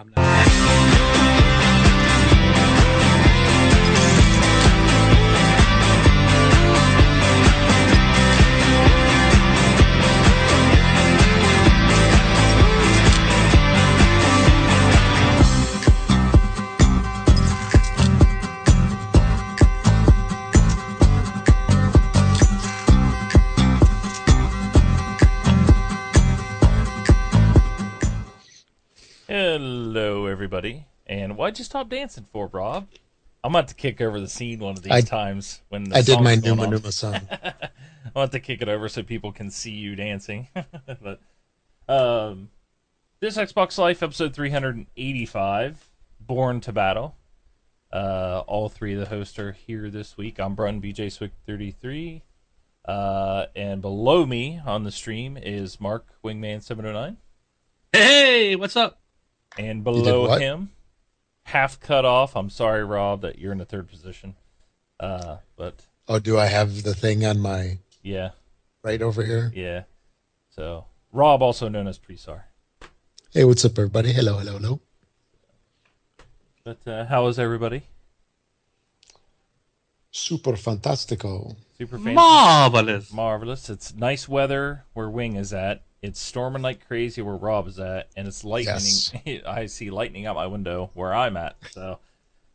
I'm not. Why'd you stop dancing for, Rob? I'm about to kick over the scene one of these I- times when the I did my going Numa on. Numa song. I want to kick it over so people can see you dancing. but um, this Xbox Life episode 385, Born to Battle. Uh, all three of the hosts are here this week. I'm Brun BJ Swick 33. Uh, and below me on the stream is Mark Wingman 709. Hey, what's up? And did below what? him, half cut off. I'm sorry, Rob, that you're in the third position. Uh, but Oh, do I have the thing on my yeah, right over here? yeah. So Rob, also known as Presar. Hey, what's up, everybody? Hello, hello, hello. But uh, how is everybody? Super fantastico. Super fancy, Marvelous. marvelous. It's nice weather where Wing is at. It's storming like crazy where Rob is at, and it's lightning. I see lightning out my window where I'm at. So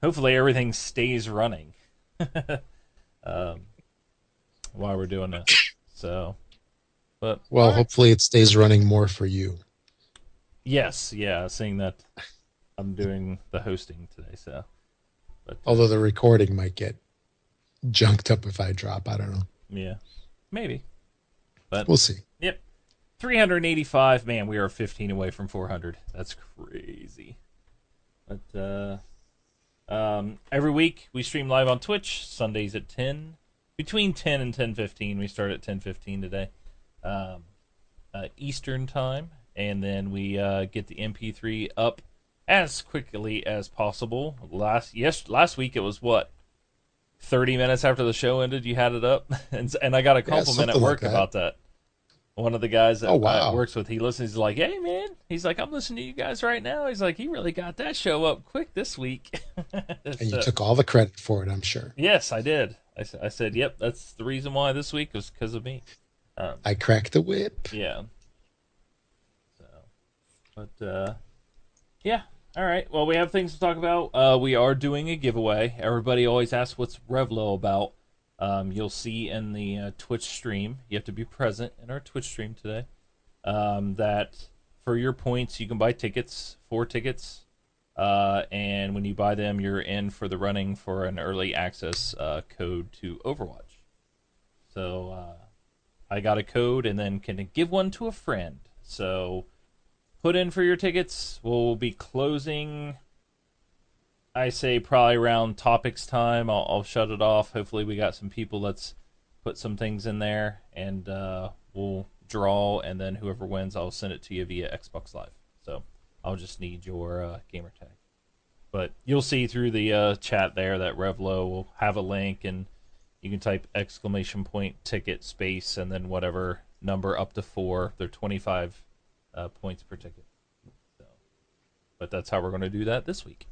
hopefully everything stays running um, while we're doing this. So, but Well, hopefully it stays running more for you. Yes, yeah, seeing that I'm doing the hosting today, so but uh, Although the recording might get junked up if I drop. I don't know. yeah, maybe. But We'll see. yep, 385. Man, we are 15 away from 400. That's crazy. But uh, um, every week we stream live on Twitch. Sundays at 10, between 10 and 10:15. We start at 10:15 today, um, uh, Eastern time, and then we uh, get the MP3 up as quickly as possible. Last yes, last week it was what 30 minutes after the show ended. You had it up, and and I got a compliment at something like work that. about that. One of the guys that Oh, wow. I works with, he listens. He's like, "Hey, man," he's like, "I'm listening to you guys right now." He's like, "He really got that show up quick this week." And you So- took all the credit for it, I'm sure. yes, I did. I said, "Yep, that's the reason why this week was because of me." Um, I cracked the whip. yeah. So, but uh, yeah. All right. Well, we have things to talk about. Uh, we are doing a giveaway. Everybody always asks what's Revlo about. Um, you'll see in the uh, Twitch stream. You have to be present in our Twitch stream today. Um, that for your points, you can buy tickets, four tickets, uh, and when you buy them, you're in for the running for an early access uh, code to Overwatch. So uh, I got a code and then can give one to a friend. So put in for your tickets. We'll be closing. I say probably around topics time. I'll, I'll shut it off. Hopefully, we got some people. Let's put some things in there, and uh, we'll draw. And then whoever wins, I'll send it to you via Xbox Live. So I'll just need your uh, gamer tag. But you'll see through the uh, chat there that Revlo will have a link, and you can type exclamation point ticket space and then whatever number up to four. They're 25 uh, points per ticket. So, but that's how we're going to do that this week.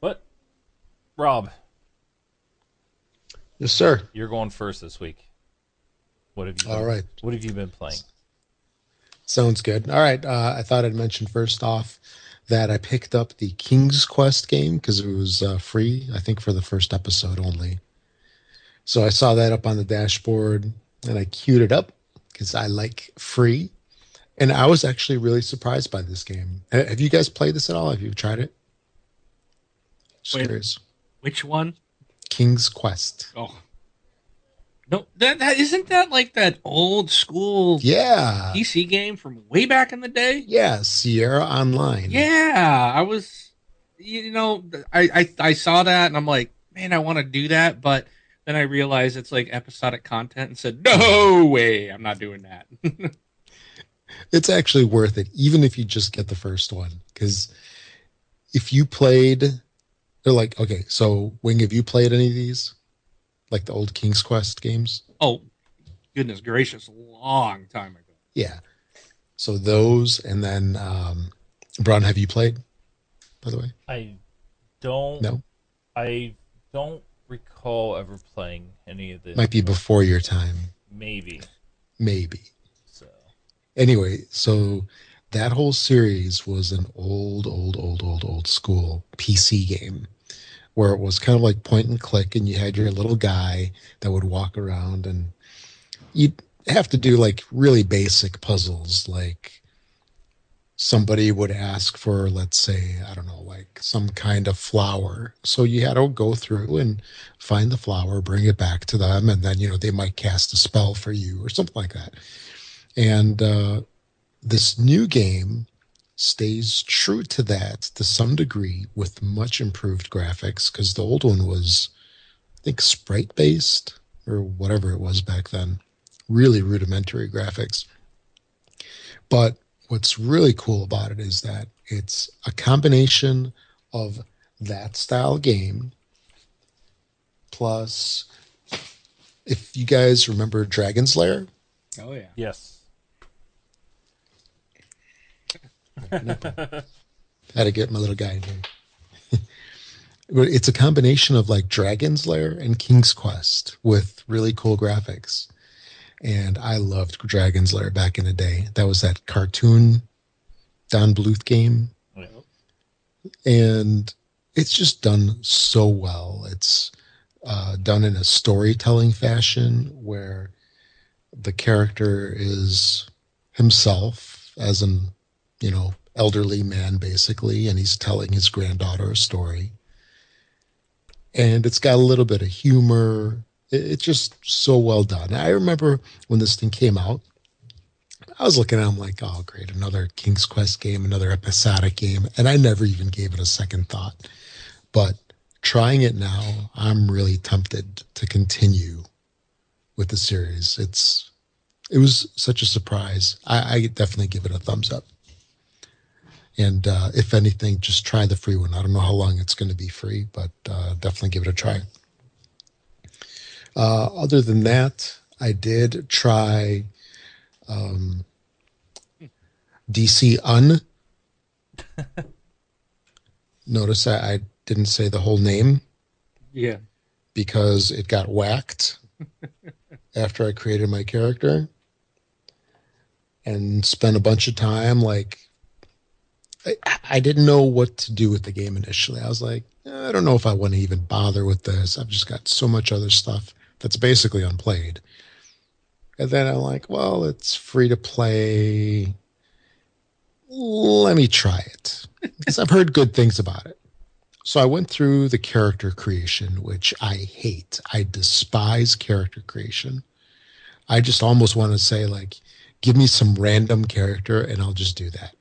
But Rob, Yes, sir. you're going first this week. What have you? All been, right. What have you been playing? Sounds good. All right. Uh, I thought I'd mention first off that I picked up the King's Quest game because it was uh, free, I think, for the first episode only. So I saw that up on the dashboard and I queued it up because I like free. And I was actually really surprised by this game. Have you guys played this at all? Have you tried it? Just Wait. curious. Which one? King's Quest. Oh. No, that, that isn't that like that old school Yeah. PC game from way back in the day? Yeah. Sierra Online. Yeah, I was, you know, I I, I saw that and I'm like, man, I want to do that, but then I realized it's like episodic content and said, no way, I'm not doing that. it's actually worth it, even if you just get the first one. Because if you played, they're like, okay, so Wing, have you played any of these? Like the old King's Quest games? oh, goodness gracious, long time ago. Yeah. So those, and then um, Brun, have you played? By the way, I don't. No? I don't recall ever playing any of this. might be before your time, Maybe. maybe. So. Anyway, so that whole series was an old, old, old, old, old school PC game where it was kind of like point and click, and you had your little guy that would walk around, and you'd have to do like really basic puzzles, like somebody would ask for, let's say, I don't know, like some kind of flower. So you had to go through and find the flower, bring it back to them, and then, you know, they might cast a spell for you or something like that. And uh, this new game stays true to that to some degree with much improved graphics because the old one was, I think, sprite based or whatever it was back then. Really rudimentary graphics. But what's really cool about it is that it's a combination of that style game plus if you guys remember Dragon's Lair, Oh yeah. Yes. had to get my little guy in here. But it's a combination of like Dragon's Lair and King's Quest with really cool graphics. And I loved Dragon's Lair back in the day. That was that cartoon Don Bluth game. Yeah. and it's just done so well. It's uh, done in a storytelling fashion where the character is himself as an you know elderly man basically, and he's telling his granddaughter a story. And it's got a little bit of humor. It's just so well done. I remember when this thing came out, I was looking at him like, oh, great, another King's Quest game, another episodic game. And I never even gave it a second thought. But trying it now, I'm really tempted to continue with the series. It's it was such a surprise. I, I definitely give it a thumbs up. And uh, if anything, just try the free one. I don't know how long it's going to be free, but uh, definitely give it a try. Uh, other than that, I did try um, DC Un. Notice I, I didn't say the whole name Yeah. because it got whacked after I created my character and spent a bunch of time like I, didn't know what to do with the game initially. I was like, "Eh, I don't know if I want to even bother with this. I've just got so much other stuff that's basically unplayed. And then I'm like, well, it's free to play. Let me try it because I've heard good things about it. So I went through the character creation, which I hate. I despise character creation. I just almost want to say, like, give me some random character and I'll just do that.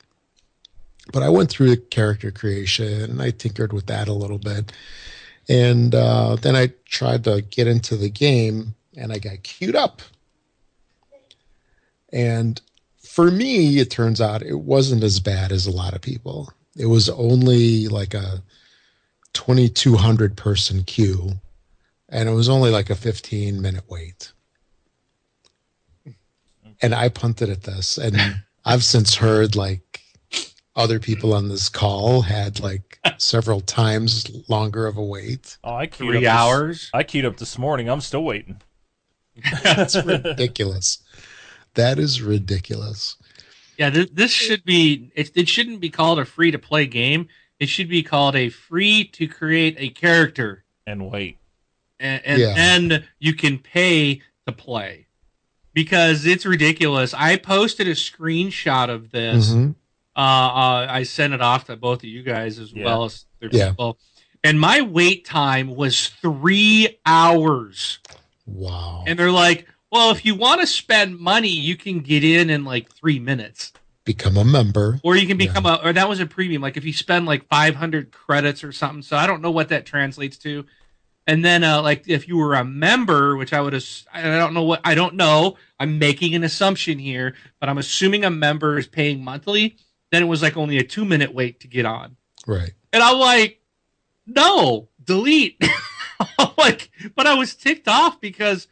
But I went through the character creation and I tinkered with that a little bit. And uh, then I tried to get into the game and I got queued up. And for me, it turns out it wasn't as bad as a lot of people. It was only like a 2200 person queue and it was only like a 15 minute wait and i punted at this and i've since heard like other people on this call had like several times longer of a wait Oh, I queued up Three this- hours. I queued up this morning. I'm still waiting. that's ridiculous that is ridiculous Yeah, th- this should be. It, it shouldn't be called a free to play game. It should be called a free to create a character, And wait. and, and Yeah. then you can pay to play. Because it's ridiculous. I posted a screenshot of this. Mhm. Uh, uh, I sent it off to both of you guys as Yeah. well as their Yeah. people. And my wait time was three hours. wow And they're like, well, if you want to spend money, you can get in in like three minutes. become a member Or you can become a, or that was a premium. Like if you spend like 500 credits or something. So I don't know what that translates to. And then, uh, like if you were a member, which I would, ass- I don't know what, I don't know. I'm making an assumption here, but I'm assuming a member is paying monthly. Then it was like only a two minute wait to get on. right And I'm like, no, delete. Like, but I was ticked off because,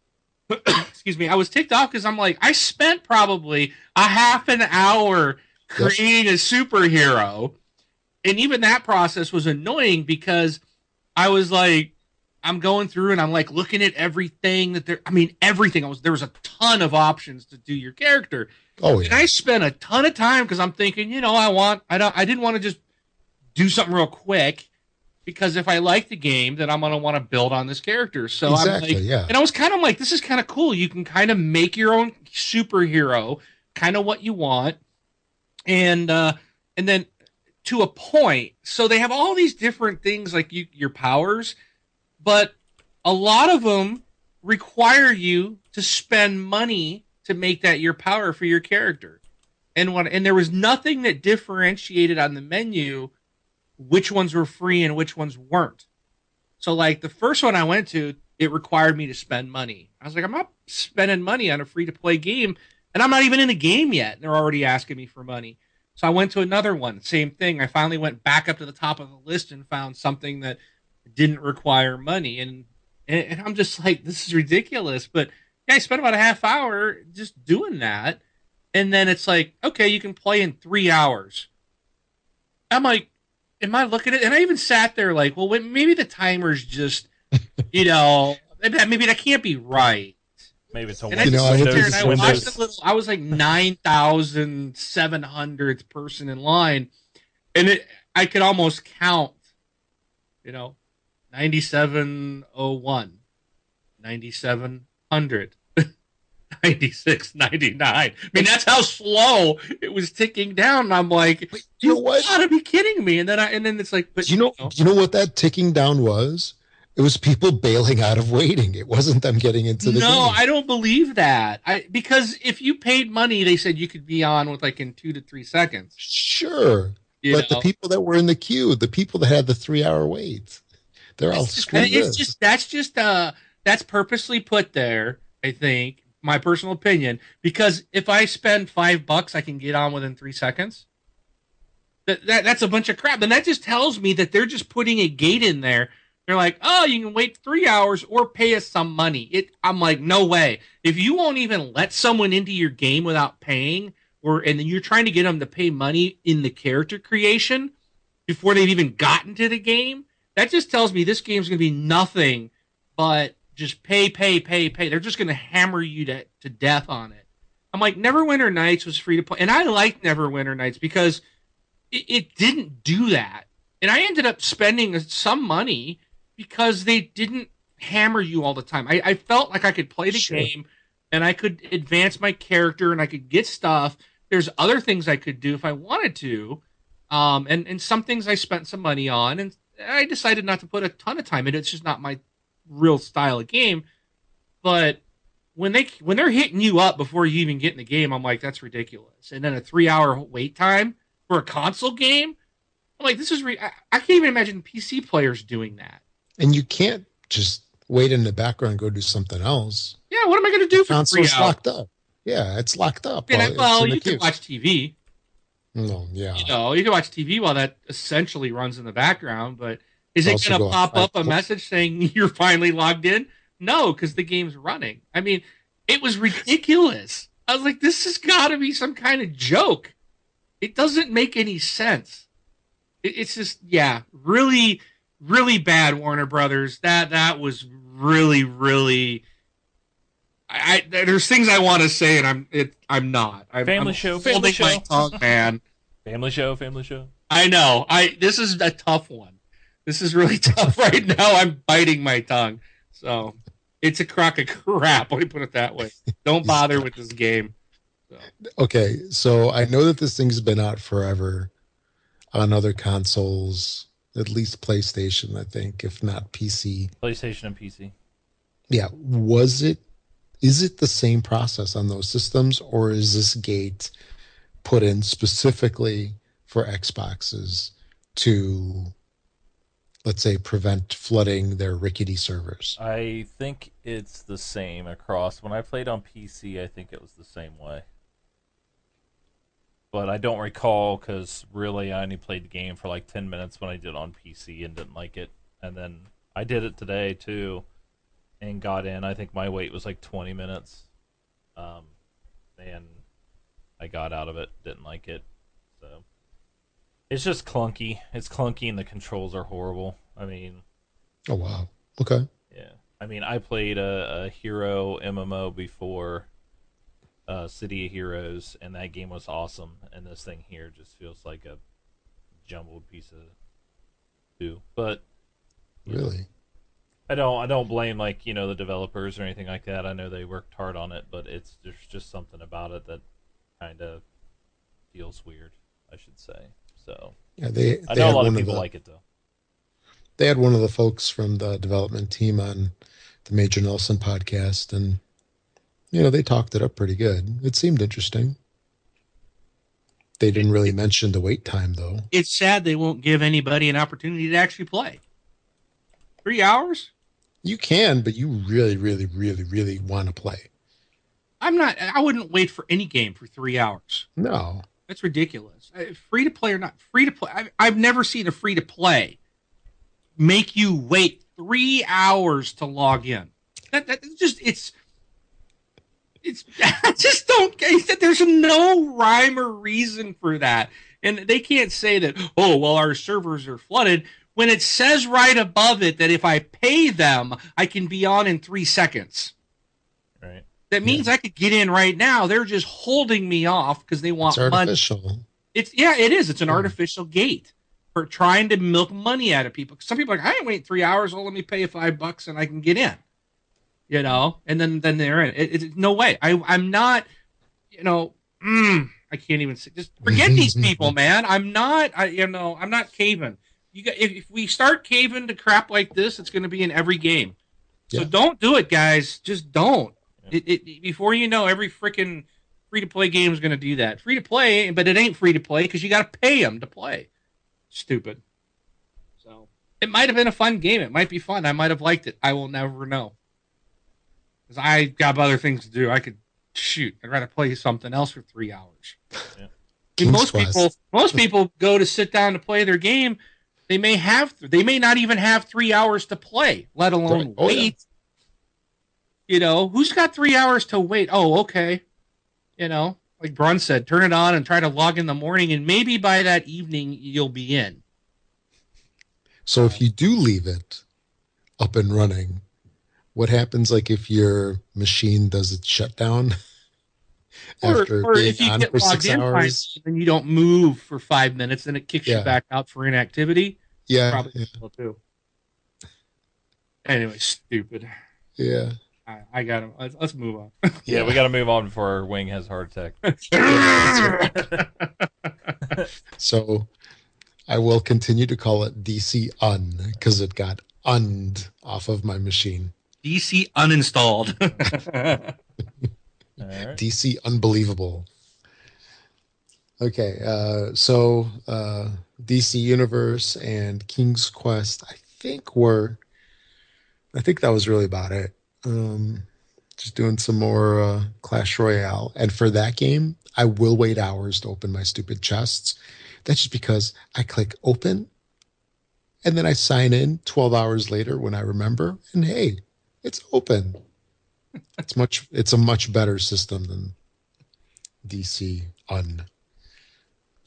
excuse me, I was ticked off because I'm like, I spent probably a half an hour creating a superhero. And even that process was annoying because I was like, I'm going through and I'm like looking at everything that there. I mean, everything. I was there was a ton of options to do your character, Oh and. I spent a ton of time because I'm thinking, you know, I want, I don't, I didn't want to just do something real quick because if I like the game, then I'm gonna want to build on this character. So exactly. I'm like, yeah. and I was kind of like, this is kind of cool. You can kind of make your own superhero, kind of what you want, and uh, and then to a point. So they have all these different things like you your powers, but a lot of them require you to spend money to make that your power for your character. And what and there was nothing that differentiated on the menu which ones were free and which ones weren't. So like the first one I went to, it required me to spend money. I was like, I'm not spending money on a free to play game, and I'm not even in a game yet. And they're already asking me for money. So I went to another one, same thing. I finally went back up to the top of the list and found something that didn't require money, and, and I'm just like, this is ridiculous. But yeah, I spent about a half hour just doing that. And then it's like, okay, you can play in three hours. I'm like, am I looking at it? And I even sat there like, well, wait, maybe the timer's just, you know, maybe that can't be right. Maybe it's a I, know, I, and I watched a little, I was like 9,700th person in line. And it, I could almost count, you know, 9701, 9700, 96, 99. I mean, that's how slow it was ticking down. And I'm like, you you know what? gotta be kidding me. And then I, and then it's like, but you know? You know what that ticking down was? It was people bailing out of waiting. It wasn't them getting into the no, game. I don't believe that. I because if you paid money, they said you could be on with like in two to three seconds. Sure, You but know? the people that were in the queue, the people that had the three-hour waits, they're all just, screwed. it's just that's just uh that's purposely put there. I think my personal opinion because if I spend five bucks, I can get on within three seconds. That, that that's a bunch of crap. And that just tells me that they're just putting a gate in there. They're like, oh, you can wait three hours or pay us some money. It. I'm like, no way. If you won't even let someone into your game without paying, or and then you're trying to get them to pay money in the character creation before they've even gotten to the game, that just tells me this game's going to be nothing but just pay, pay, pay, pay. They're just going to hammer you to, to death on it. I'm like, Neverwinter Nights was free to play. And I liked Neverwinter Nights because it, it didn't do that. And I ended up spending some money because they didn't hammer you all the time. I, I felt like I could play the Sure. game and I could advance my character and I could get stuff. There's other things I could do if I wanted to. Um, and, and some things I spent some money on, and I decided not to put a ton of time in it. It's just not my real style of game. But when they when they're hitting you up before you even get in the game, I'm like, that's ridiculous. And then a three hour wait time for a console game, I'm like, this is re- I, I can't even imagine PC players doing that. and you can't just wait in the background and go do something else. Yeah, what am I going to do for three Console's hours? locked up. Yeah, it's locked up. I- well, you can queue. watch TV. No, yeah. You know, you can watch TV while that essentially runs in the background. But is it going to pop up a message saying you're finally logged in? No, because the game's running. I mean, it was ridiculous. I was like, this has got to be some kind of joke. It doesn't make any sense. It, it's just, yeah, really, really bad. Warner Brothers. That that was really, really. I, I there's things I want to say and I'm it I'm not. I'm, Family I'm show, family my show. tongue, man. Family show, family show. I know. I this is a tough one. This is really tough right now. I'm biting my tongue. So it's a crock of crap. Let me put it that way. Don't bother with this game. Okay, so I know that this thing's been out forever on other consoles, at least PlayStation, I think, if not PC. PlayStation and PC. Yeah, was it is it the same process on those systems or is this gate put in specifically for Xboxes to let's say prevent flooding their rickety servers? I think it's the same across. When I played on PC, I think it was the same way. But I don't recall because really I only played the game for like 10 minutes when I did on PC and didn't like it. And then I did it today too and got in. I think my wait was like 20 minutes. Um, and I got out of it, didn't like it. It's just clunky. It's clunky, and the controls are horrible. I mean, Oh wow. Okay. yeah. I mean, I played a, a hero MMO before, uh, City of Heroes, and that game was awesome. And this thing here just feels like a jumbled piece of poo. But you know, Really? I don't I don't blame like you know the developers or anything like that. I know they worked hard on it, but it's there's just something about it that kind of feels weird. I should say. So Yeah, they. I know a lot of one people the, like it though. They had one of the folks from the development team on the Major Nelson podcast, and you know they talked it up pretty good. It seemed interesting. They didn't really mention the wait time though. It's sad they won't give anybody an opportunity to actually play. Three hours? You can, but you really, really, really, really want to play. I'm not. I wouldn't wait for any game for three hours. No. That's ridiculous. Uh, Free to play or not free to play. I've, I've never seen a free to play make you wait three hours to log in. That, that just it's it's I just don't get there's no rhyme or reason for that. And they can't say that, oh well our servers are flooded when it says right above it that if I pay them, I can be on in three seconds. That means I could get in right now. They're just holding me off because they want It's money. It's yeah, it is. It's an Yeah. artificial gate for trying to milk money out of people. Some people are like, I ain't wait three hours. Well, let me pay you five bucks and I can get in. You know, and then then they're in. It, it, no way. I I'm not. You know, mm, I can't even say. Just forget these people, man. I'm not. I you know I'm not caving. You got if, if we start caving to crap like this, it's going to be in every game. So Yeah. don't do it, guys. Just don't. Yeah. It, it, before you know, every freaking free to play game is going to do that. Free to play, but it ain't free to play because you got to pay them to play. Stupid. So it might have been a fun game. It might be fun. I might have liked it. I will never know. Because I got other things to do. I could shoot. I'd rather play something else for three hours. Yeah. I mean, most Quest. people, most people go to sit down to play their game. They may have, they may not even have three hours to play, let alone Right. Oh, yeah. You know, who's got three hours to wait? Oh, okay. You know, like Brun said, turn it on and try to log in the morning, and maybe by that evening you'll be in. So if you do leave it up and running, what happens like if your machine does its shutdown Or, after or being if you on get for logged six in hours? and you don't move for five minutes, then it kicks Yeah. you back out for inactivity. Yeah, Probably yeah, too. Anyway, stupid. yeah. I, I got him. Let's, let's move on. Yeah, we got to move on before our wing has a heart attack. So I will continue to call it DC Un because it got und off of my machine. DC uninstalled. All right. DC Unbelievable. Okay, uh, so uh, DC Universe and King's Quest, I think were, I think that was really about it. Um, just doing some more uh, Clash Royale, and for that game, I will wait hours to open my stupid chests. That's just because I click open, and then I sign in 12 hours later when I remember, and hey, it's open. It's much. It's a much better system than DC Un.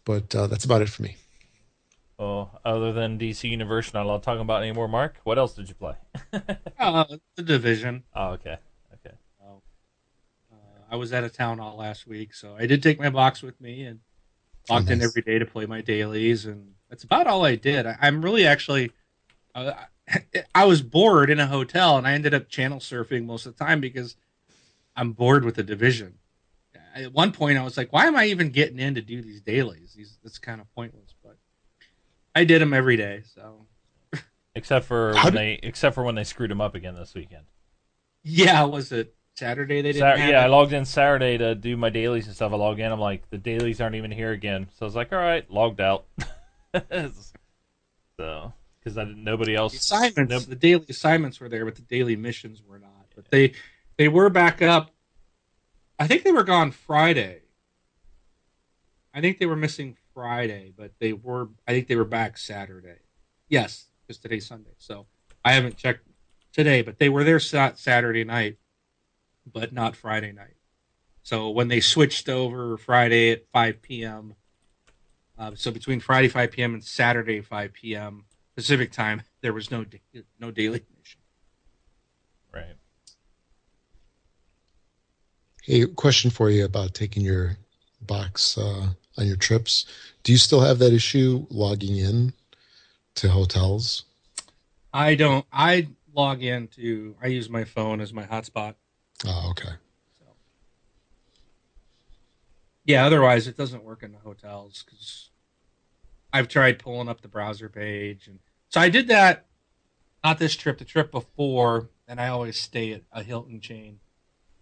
But uh, that's about it for me. Well, other than DC Universe, not allowed talking about anymore. Mark, what else did you play? uh, the division. Oh, okay, okay. So, uh, I was out of town all last week, so I did take my box with me and logged in nice. every day to play my dailies, and that's about all I did. I, I'm really actually, uh, I was bored in a hotel, and I ended up channel surfing most of the time because I'm bored with the division. At one point, I was like, "Why am I even getting in to do these dailies? These that's kind of pointless." But I did them every day, so Except for How when did- they, except for when they screwed them up again this weekend. yeah. Was it Saturday? They didn't. Sat- have yeah, I logged in Saturday to do my dailies and stuff. I log in, I'm like, the dailies aren't even here again. So I was like, all right, logged out. so because I didn't, nobody else the assignments nope. the daily assignments were there but the daily missions were not but they they were back up i think they were gone friday i think they were missing friday but they were i think they were back saturday yes because today's sunday so i haven't checked today but they were there saturday night but not friday night so when they switched over friday at 5 p.m Uh, so between Friday 5 p.m. and Saturday 5 p.m. Pacific time, there was no da- no daily mission. Right. Hey, question for you about taking your box uh, on your trips. Do you still have that issue logging in to hotels? I don't. I log in to. I use my phone as my hotspot. Oh, okay. So yeah, otherwise it doesn't work in the hotels because I've tried pulling up the browser page, and so I did that. Not this trip, the trip before, and I always stay at a Hilton chain,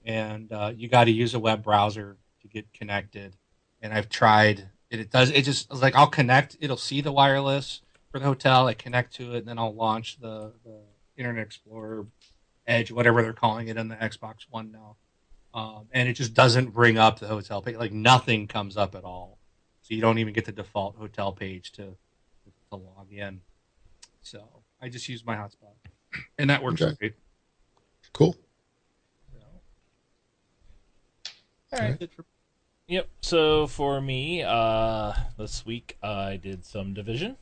and uh, you got to use a web browser to get connected. And I've tried, and it does. It just like I'll connect. It'll see the wireless for the hotel. I connect to it, and then I'll launch the, the Internet Explorer Edge, whatever they're calling it, in the Xbox One now um, and it just doesn't bring up the hotel page. Like nothing comes up at all, so you don't even get the default hotel page to to log in. So I just use my hotspot, and that works Okay. great. Cool. So. All right. Good for- Yep. So for me, uh, this week I did some Division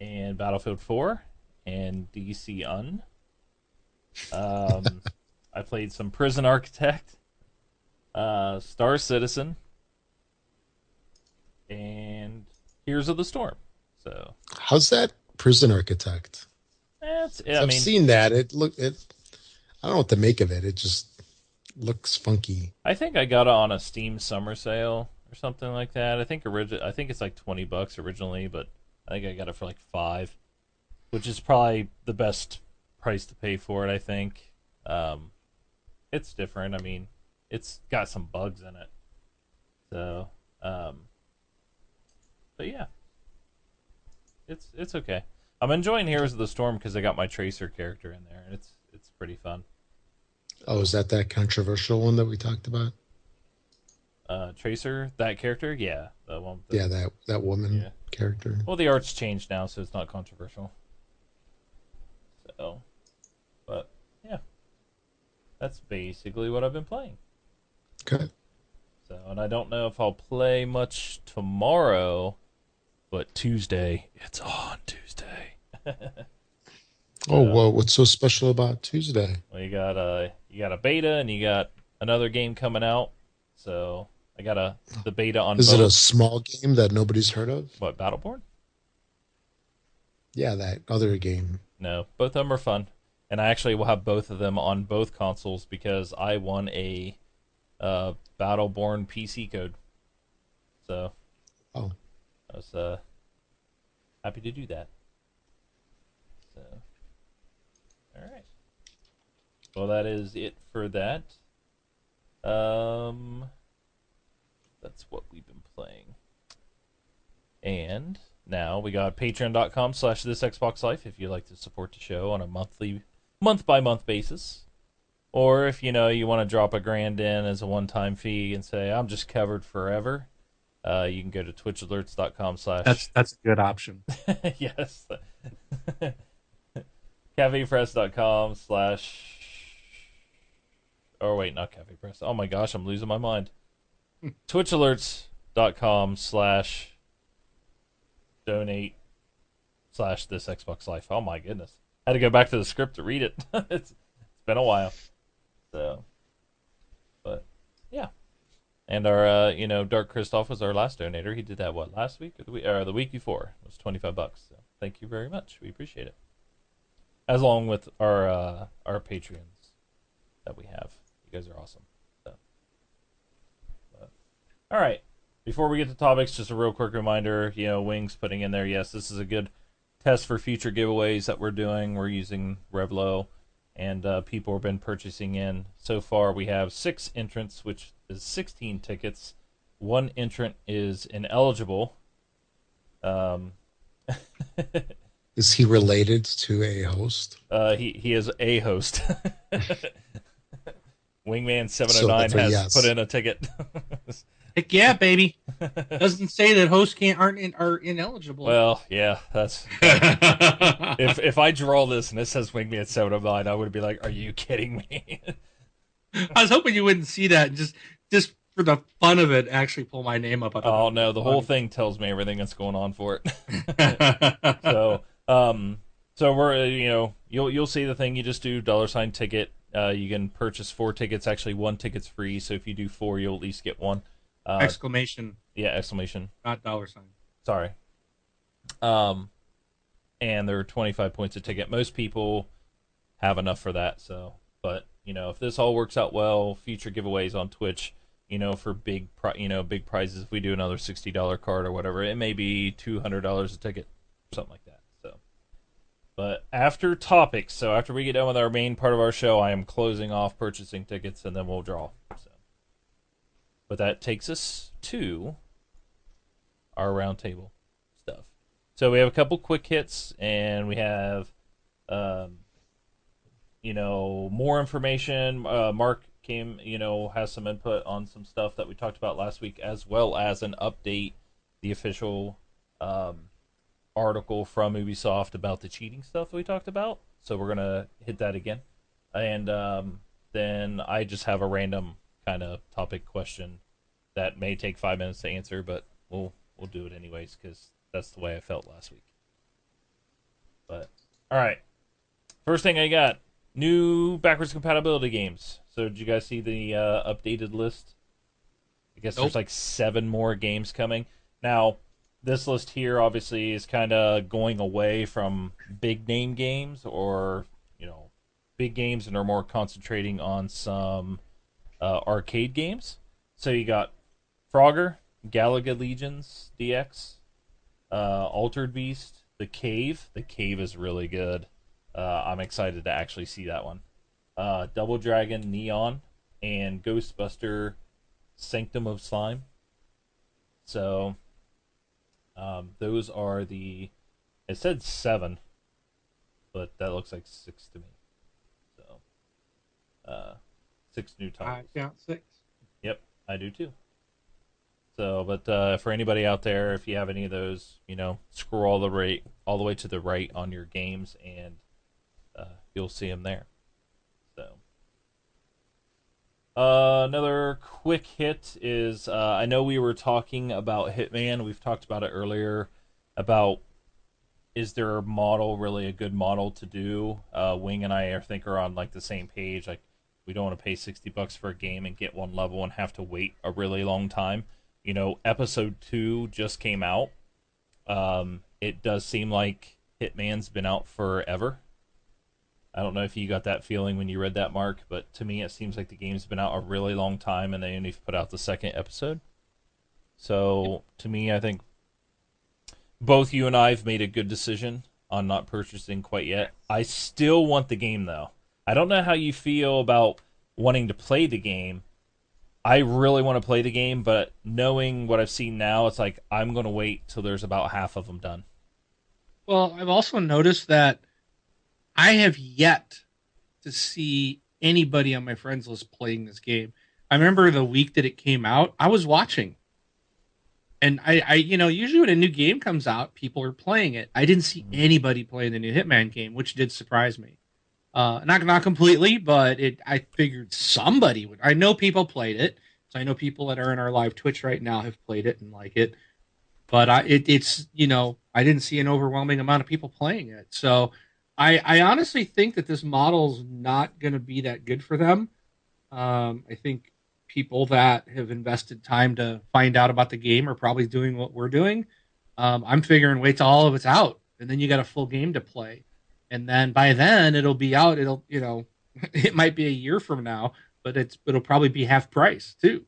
and Battlefield 4 and DC Un. Um, I played some Prison Architect, uh, Star Citizen, and Heroes of the Storm. So How's that prison architect? that's I I've mean, seen that. It look it. I don't know what to make of it. It just looks funky. I think I got it on a Steam summer sale or something like that. I think origi- I think it's like twenty bucks originally, but I think I got it for like five, which is probably the best price to pay for it. I think um, it's different. I mean, it's got some bugs in it, so um, but yeah, it's it's okay. I'm enjoying Heroes of the Storm because I got my Tracer character in there, and it's it's pretty fun. Oh, is that that controversial one that we talked about? Uh, Tracer, that character, yeah, the one. The, Yeah, that that woman Yeah. character. Well, the art's changed now, so it's not controversial. So, but yeah, that's basically what I've been playing. Okay. So, and I don't know if I'll play much tomorrow, but Tuesday, it's on Tuesday. Oh, well, what's so special about Tuesday? Well, you got a you got a beta, and you got another game coming out. So I got a the beta on Is it a small game that nobody's heard of? what Battleborn? Yeah, that other game. No, both of them are fun, and I actually will have both of them on both consoles because I won a uh, Battleborn PC code. So, Oh. I was uh, happy to do that. So, all right. Well, that is it for that. Um, that's what we've been playing. And now we got patreon.com slash this Xbox Life if you'd like to support the show on a monthly month by month basis. Or if you know you want to drop a grand in as a one time fee and say I'm just covered forever, uh, you can go to twitchalerts.com slash That's that's a good option. yes. CafePress.com slash or wait, not Cafe Press. Oh my gosh, I'm losing my mind. TwitchAlerts.com slash donate slash this Xbox Life. Oh my goodness. I had to go back to the script to read it. it's, it's been a while. So but yeah. And our uh, you know, Dark Christoph was our last donator. He did that what, last week or the week or the week before. It was twenty five bucks. So thank you very much. We appreciate it. As along with our uh our Patreons that we have. You guys are awesome. So but, all right. Before we get to topics, just a real quick reminder, you know, Wings putting in there, yes, this is a good test for future giveaways that we're doing. We're using Revlo and uh, people have been purchasing in. So far, we have six entrants, which is 16 tickets. One entrant is ineligible. Um, Is he related to a host? uh, he he is a host. Wingman 709 has yes. put in a ticket. Heck yeah, baby. Doesn't say that hosts can't aren't in, are ineligible. well, yeah, that's if if I draw this and it says Wingman 709, I would be like, "Are you kidding me?" I was hoping you wouldn't see that and just just for the fun of it, actually pull my name up. Oh no, the whole thing tells me everything that's going on for it. so, um, so we're uh, you know you'll you'll see the thing. You just do dollar sign ticket. Uh, you can purchase four tickets. Actually, one ticket's free. So if you do four, you'll at least get one. Uh, exclamation, yeah, exclamation. not dollar sign. Sorry. Um, and there are twenty five points a ticket. Most people have enough for that. So, but you know, if this all works out well, future giveaways on Twitch, you know, for big, pri- you know, big prizes. If we do another sixty dollar card or whatever, it may be two hundred dollars a ticket, something like but after topics, so after we get done with our main part of our show, I am closing off purchasing tickets, and then we'll draw. So, but that takes us to our roundtable stuff. So we have a couple quick hits, and we have, um, you know, more information. Uh, Mark came, you know, has some input on some stuff that we talked about last week, as well as an update, the official um, article from Ubisoft about the cheating stuff that we talked about. So we're gonna hit that again, and um, then I just have a random kind of topic question that may take five minutes to answer, but we'll we'll do it anyways because that's the way I felt last week. But all right, first thing I got new backwards compatibility games. So did you guys see the uh, updated list? I guess Nope. there's like seven more games coming. Now, this list here obviously is kind of going away from big name games or, you know, big games and are more concentrating on some uh, arcade games. So you got Frogger, Galaga Legions DX, uh, Altered Beast, The Cave. The Cave is really good. Uh, I'm excited to actually see that one. Uh, Double Dragon Neon and Ghostbuster Sanctum of Slime. So, um, those are the. It said seven, but that looks like six to me. So, uh, six new titles. I count six. Yep, I do too. So, but uh, for anybody out there, if you have any of those, you know, scroll all the right, all the way to the right on your games, and uh, you'll see them there. So, uh, another quick hit is uh, I know we were talking about Hitman. We've talked about it earlier about is there a model really a good model to do? Uh, Wing and I I think are on like the same page. Like we don't want to pay sixty bucks for a game and get one level and have to wait a really long time. You know, episode two just came out. Um, it does seem like Hitman's been out forever. I don't know if you got that feeling when you read that, Mark, but to me, it seems like the game's been out a really long time, and they only put out the second episode. So, to me, I think both you and I have made a good decision on not purchasing quite yet. I still want the game, though. I don't know how you feel about wanting to play the game. I really want to play the game, but knowing what I've seen now, it's like I'm going to wait till there's about half of them done. Well, I've also noticed that I have yet to see anybody on my friends list playing this game. I remember the week that it came out, I was watching. And I, I you know, usually when a new game comes out, people are playing it. I didn't see anybody playing the new Hitman game, which did surprise me. Uh, not not completely, but it. I figured somebody would. I know people played it, so I know people that are in our live Twitch right now have played it and like it. But I, it, it's you know, I didn't see an overwhelming amount of people playing it. So I, I honestly think that this model's not going to be that good for them. Um, I think people that have invested time to find out about the game are probably doing what we're doing. Um, I'm figuring wait till all of it's out, and then you got a full game to play, and then by then it'll be out. It'll you know, it might be a year from now, but it's it'll probably be half price too.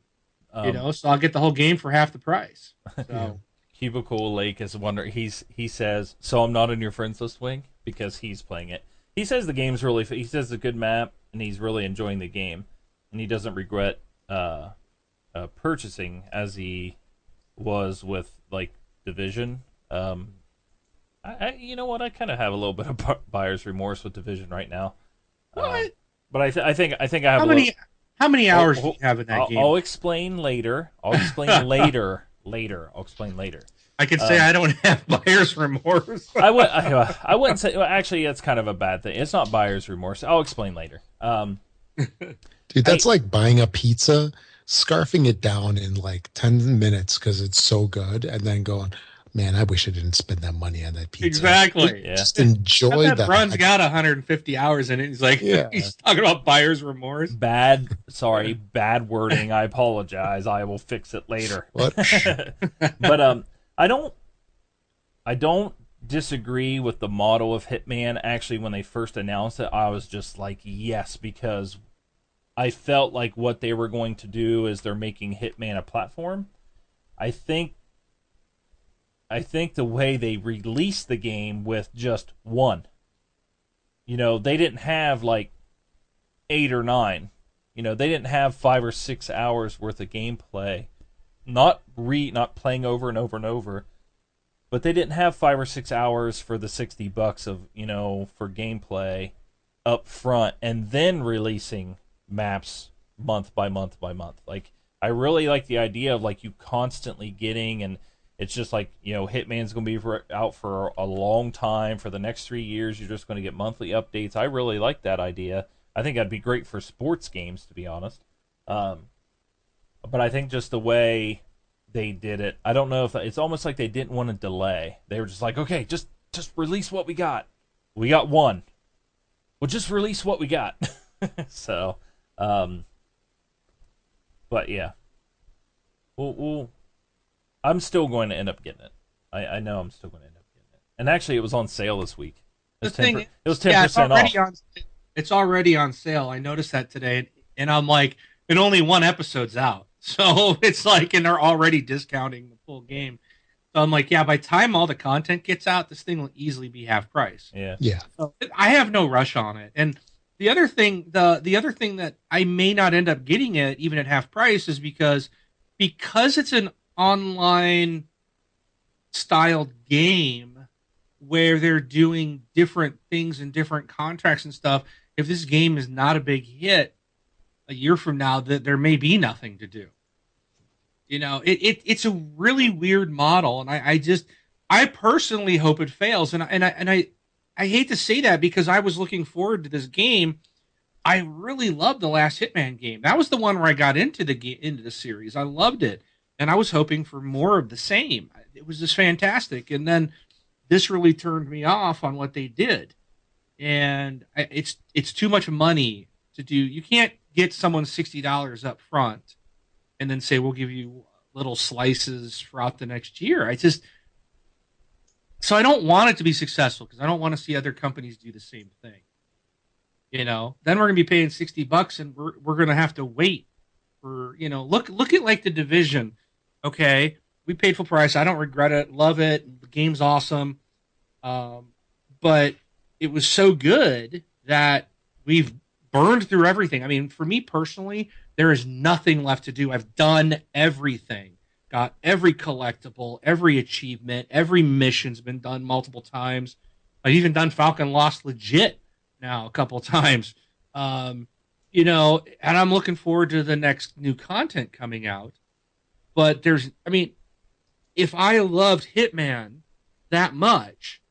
Um, you know, so I'll get the whole game for half the price. So Cubicle Lake is wondering. He's he says so. I'm not in your friends list, Wing, because he's playing it. He says the game's really. He says it's a good map, and he's really enjoying the game, and he doesn't regret uh, uh, purchasing as he was with like Division. Um, I, I you know what? I kind of have a little bit of bu- buyer's remorse with Division right now. Um, What? but I, th- I think I think I have how many how many hours Oh, do you have in that I'll, game? I'll explain later. I'll explain later. Later. I'll explain later. I could say um, I don't have buyer's remorse. I would. I, I wouldn't say. Well, actually, that's kind of a bad thing. It's not buyer's remorse. I'll explain later. Um, Dude, that's like buying a pizza scarfing it down in like 10 minutes because it's so good and then going, man, I wish I didn't spend that money on that pizza. Exactly. Yeah. Just enjoy that, that. run's got 150 hours in it. He's like, Yeah. he's talking about buyer's remorse. Bad, sorry, bad wording. I apologize. I will fix it later. What? but um, I don't, I don't disagree with the model of Hitman. Actually, when they first announced it, I was just like, yes, because I felt like what they were going to do is they're making Hitman a platform. I think, I think the way they released the game with just one, you know, they didn't have like eight or nine. You know, they didn't have five or six hours worth of gameplay not re not playing over and over and over but they didn't have five or six hours for the 60 bucks of you know for gameplay up front and then releasing maps month by month by month. Like i really like the idea of like you constantly getting and it's just like you know hitman's going to be for, out for a long time. For the next three years you're just going to get monthly updates. I really like that idea. I think that'd be great for sports games to be honest. Um, but I think just the way they did it, I don't know if it's almost like they didn't want to delay. They were just like, okay, just just release what we got. We got one. We'll just release what we got. so, um, but yeah, we'll, we'll. I'm still going to end up getting it. I, I know I'm still going to end up getting it. And actually, it was on sale this week. It was The thing 10%, is- it was ten Yeah, it's percent off. on. It's already on sale. I noticed that today, and I'm like, and only one episode's out, so it's like, and they're already discounting the full game. So I'm like, yeah, by the time all the content gets out, this thing will easily be half price. Yeah. yeah. So I have no rush on it. And the other thing, the the other thing that I may not end up getting it even at half price is because because it's an online styled game where they're doing different things and different contracts and stuff. If this game is not a big hit a year from now, that there may be nothing to do. You know, it, it it's a really weird model, and I, I just I personally hope it fails. And I, and I and I I hate to say that because I was looking forward to this game. I really loved the last Hitman game. That was the one where I got into the into the series. I loved it, and I was hoping for more of the same. It was just fantastic. And then this really turned me off on what they did, and I, it's it's too much money to do. You can't get someone sixty dollars up front, and then say we'll give you little slices throughout the next year. I just so I don't want it to be successful because I don't want to see other companies do the same thing. You know, then we're gonna be paying sixty bucks, and we're we're gonna have to wait for you know look look at like the division. Okay, we paid full price. I don't regret it. Love it. The game's awesome. Um, but it was so good that we've burned through everything. I mean, for me personally, there is nothing left to do. I've done everything. Got every collectible, every achievement, every mission's been done multiple times. I've even done Falcon Lost legit now a couple times. Um, you know, and I'm looking forward to the next new content coming out. But there's, I mean, if I loved Hitman that much,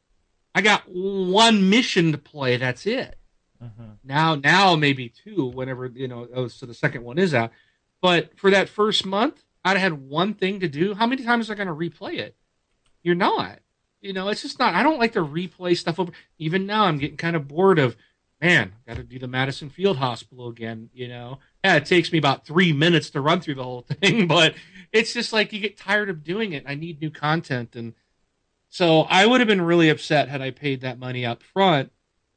I got one mission to play. That's it. Mhm. Now, now maybe two. Whenever you know, oh, so the second one is out. But for that first month, I'd had one thing to do. How many times are I going to replay it? You're not. You know, it's just not. I don't like to replay stuff over. Even now, I'm getting kind of bored of. Man, got to do the Madison Field Hospital again. You know, yeah, it takes me about three minutes to run through the whole thing, but it's just like you get tired of doing it. I need new content, and so I would have been really upset had I paid that money up front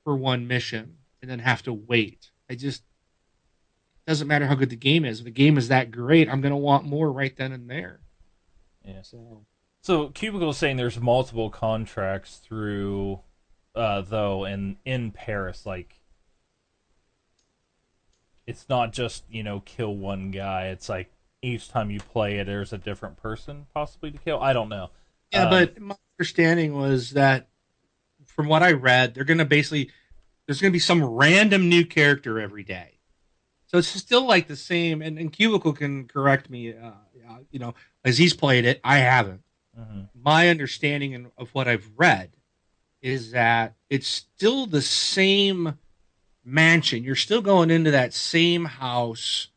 for one mission and then have to wait. I just doesn't matter how good the game is. If the game is that great, I'm gonna want more right then and there. Yeah. So So Cubicle is saying there's multiple contracts through, uh, though, in in Paris. Like, it's not just you know kill one guy. It's like each time you play it, there's a different person possibly to kill. I don't know. yeah, Um, but my understanding was that from what I read, they're gonna basically there's gonna be some random new character every day. So it's still like the same. And, and Cubicle can correct me. Uh, uh, you know, as he's played it, I haven't. mhm. my understanding of what I've read is that it's still the same mansion. You're still going into that same house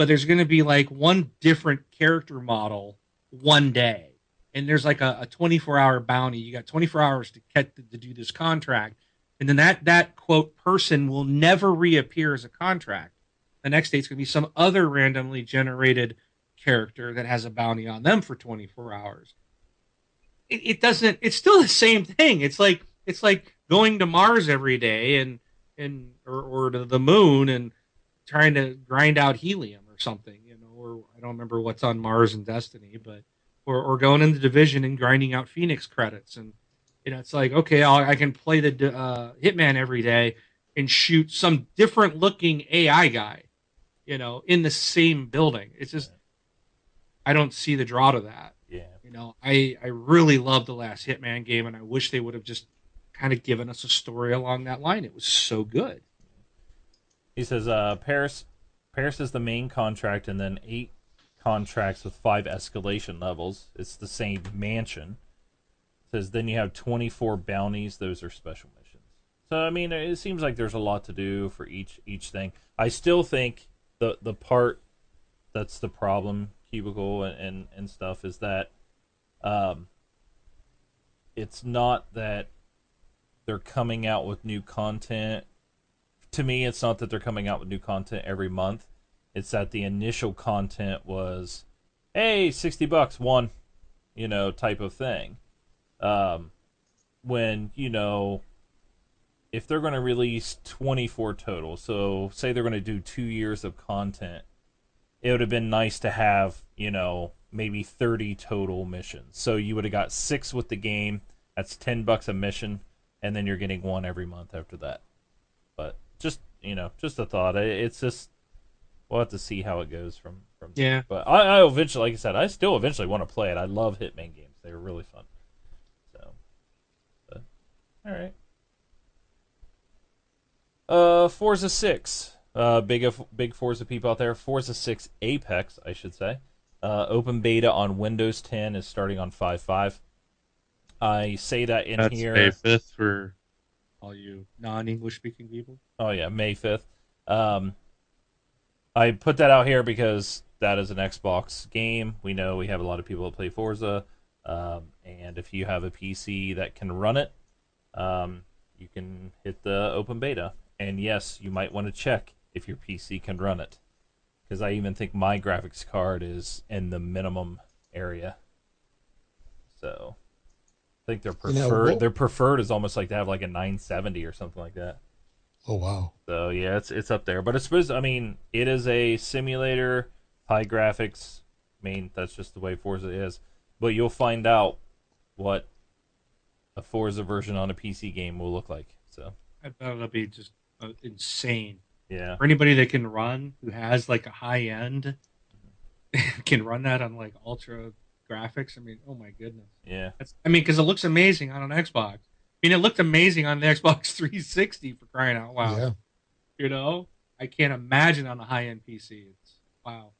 but there's going to be like one different character model one day, and there's like a, a 24 hour bounty. You got 24 hours to get to, to do this contract, and then that that quote person will never reappear as a contract. The next day it's going to be some other randomly generated character that has a bounty on them for 24 hours. It, it doesn't. It's still the same thing. It's like it's like going to Mars every day and and or, or to the moon and trying to grind out helium or something, you know, or I don't remember what's on Mars and Destiny, but or or going in the division and grinding out Phoenix credits and you know it's like okay I'll, i can play the uh, Hitman every day and shoot some different looking AI guy, you know, in the same building. It's just I don't see the draw to that. Yeah. You know, I I really love the last Hitman game, and I wish they would have just kind of given us a story along that line. It was so good. He says, uh, Paris, Paris is the main contract, and then eight contracts with five escalation levels. It's the same mansion. Says then you have 24 bounties. Those are special missions. So I mean, it seems like there's a lot to do for each each thing. I still think the the part that's the problem, cubicle and and, and stuff, is that um, it's not that they're coming out with new content. To me, it's not that they're coming out with new content every month. It's that the initial content was, hey, 60 bucks, one, you know, type of thing. Um, when, you know, if they're going to release 24 total, so say they're going to do two years of content, it would have been nice to have, you know, maybe 30 total missions. So you would have got six with the game. That's 10 bucks a mission and then you're getting one every month after that. But just you know, just a thought. It's just we'll have to see how it goes from from. Yeah. But I, I eventually, like I said, I still eventually want to play it. I love Hitman games. They were really fun. All right. Uh, Forza Six. Uh, big big Forza people out there. Forza Six Apex, I should say. Uh, open beta on Windows 10 is starting on 5.5. I say that in That's here. May fifth for all you non-English speaking people. Oh yeah, May fifth. Um, I put that out here because that is an Xbox game. We know we have a lot of people that play Forza, um, and if you have a PC that can run it, um, you can hit the open beta. And yes, you might want to check if your PC can run it, because I even think my graphics card is in the minimum area. So I think their preferred You know, their preferred is almost like to have like a 970 or something like that. Oh wow. So yeah, it's it's up there. But it's supposed. I mean, it is a simulator, high graphics. I mean, that's just the way Forza is. But you'll find out what a Forza version on a PC game will look like. So I bet it'll be just uh, insane yeah, for anybody that can run who has like a high end can run that on like ultra graphics. I mean, oh my goodness. yeah, That's, I mean, because it looks amazing on an Xbox. I mean, it looked amazing on the Xbox 360 for crying out loud. Yeah. You know, I can't imagine on a high end PC. It's wow.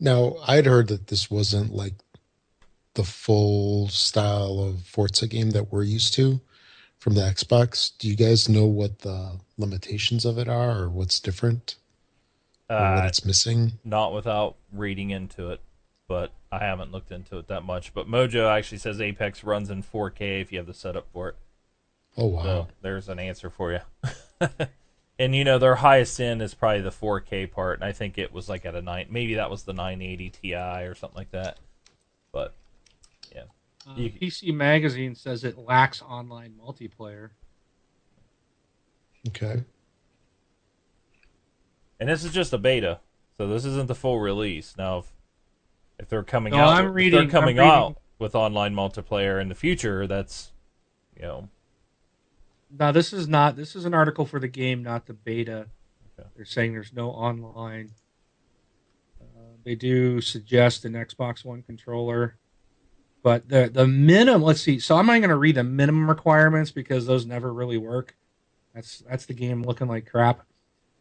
Now I'd heard that this wasn't like the full style of Forza game that we're used to from the Xbox. Do you guys know what the limitations of it are, or what's different, or what uh, it's missing? not without reading into it. But I haven't looked into it that much. But Mojo actually says Apex runs in 4K if you have the setup for it. Oh wow. So there's an answer for you. and you know their highest end is probably the 4K part, and I think it was like at a nine. Maybe that was the 980 Ti or something like that. But Uh, You- PC Magazine says it lacks online multiplayer. Okay. and this is just a beta, so this isn't the full release. Now, if, if they're coming No, out, I'm reading- they're coming I'm reading- out with online multiplayer in the future. That's you know No, this is not. This is an article for the game, not the beta. Okay. They're saying there's no online. Uh, they do suggest an Xbox One controller, but the the minimum. Let's see. So I'm not going to read the minimum requirements because those never really work. That's that's the game looking like crap.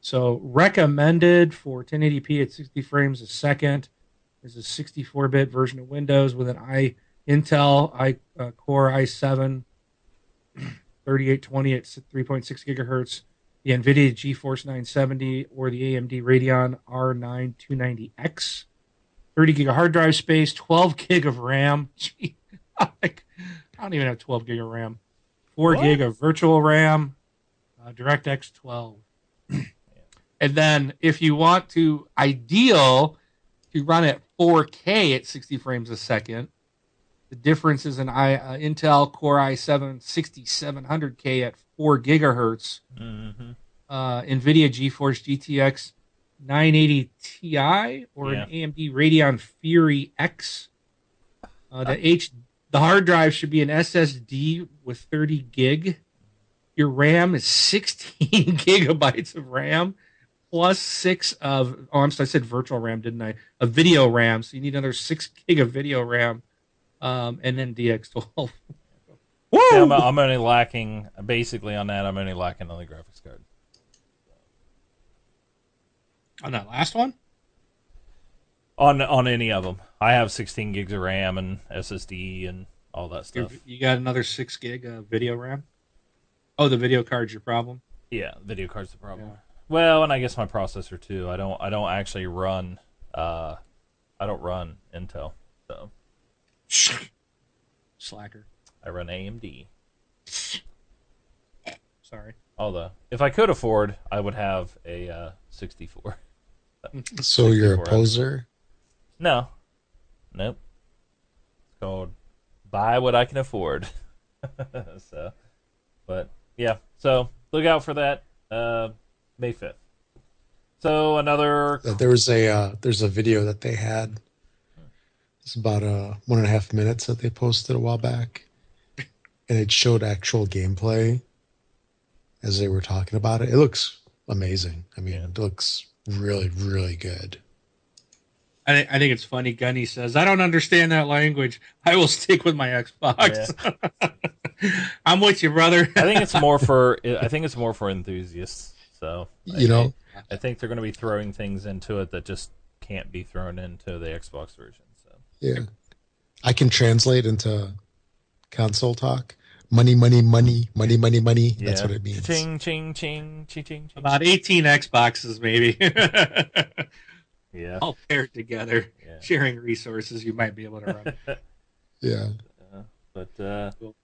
So recommended for 1080p at 60 frames a second is a 64-bit version of Windows with an i Intel i uh, Core i7 3820 at 3.6 gigahertz. the NVIDIA GeForce 970 or the AMD Radeon R9 290X. 30 gig of hard drive space, 12 gig of RAM. Gee, I don't even have 12 gig of RAM. 4 What? gig of virtual RAM, uh, DirectX 12. and then if you want to, ideal, to run at 4K at 60 frames a second, the difference is an I, uh, Intel Core i7 6700K at 4 gigahertz hmm uh, NVIDIA GeForce GTX 980 Ti or Yeah. an AMD Radeon Fury X. Uh, the H the hard drive should be an SSD with 30 gig. Your RAM is 16 gigabytes of RAM plus six of oh I'm sorry, I said virtual RAM didn't I? A video RAM, so you need another six gig of video RAM, um, and then DX12. Woo! Yeah, I'm, I'm only lacking basically on that. I'm only lacking on the graphics card. On that last one. On on any of them, I have 16 gigs of RAM and SSD and all that stuff. You got another six gig of video RAM. Oh, the video card's your problem. Yeah, video card's the problem. Yeah. Well, and I guess my processor too. I don't I don't actually run uh I don't run Intel. So Slacker. I run AMD. Sorry. Although if I could afford, I would have a uh 64. So you're a 64. poser. No. Nope. It's called buy what I can afford. so but yeah, so look out for that uh May 5th. So another Uh, There was a uh, there's a video that they had. It's about uh, one and a half minutes that they posted a while back, and it showed actual gameplay as they were talking about it. It looks amazing. I mean, Yeah. it looks really really good. I, thi- I think it's funny. Gunny says, "I don't understand that language. I will stick with my Xbox." I'm with you, brother. I think it's more for I think it's more for enthusiasts. So I- You know, I, I think they're going to be throwing things into it that just can't be thrown into the Xbox version. So yeah. I can translate into console talk. Money, money, money, money, money, money. That's what it means. Ching ching ching ching ching. ching. About 18 Xboxes, maybe, Yeah. all paired together, Yeah. sharing resources. You might be able to run. Yeah. But uh, All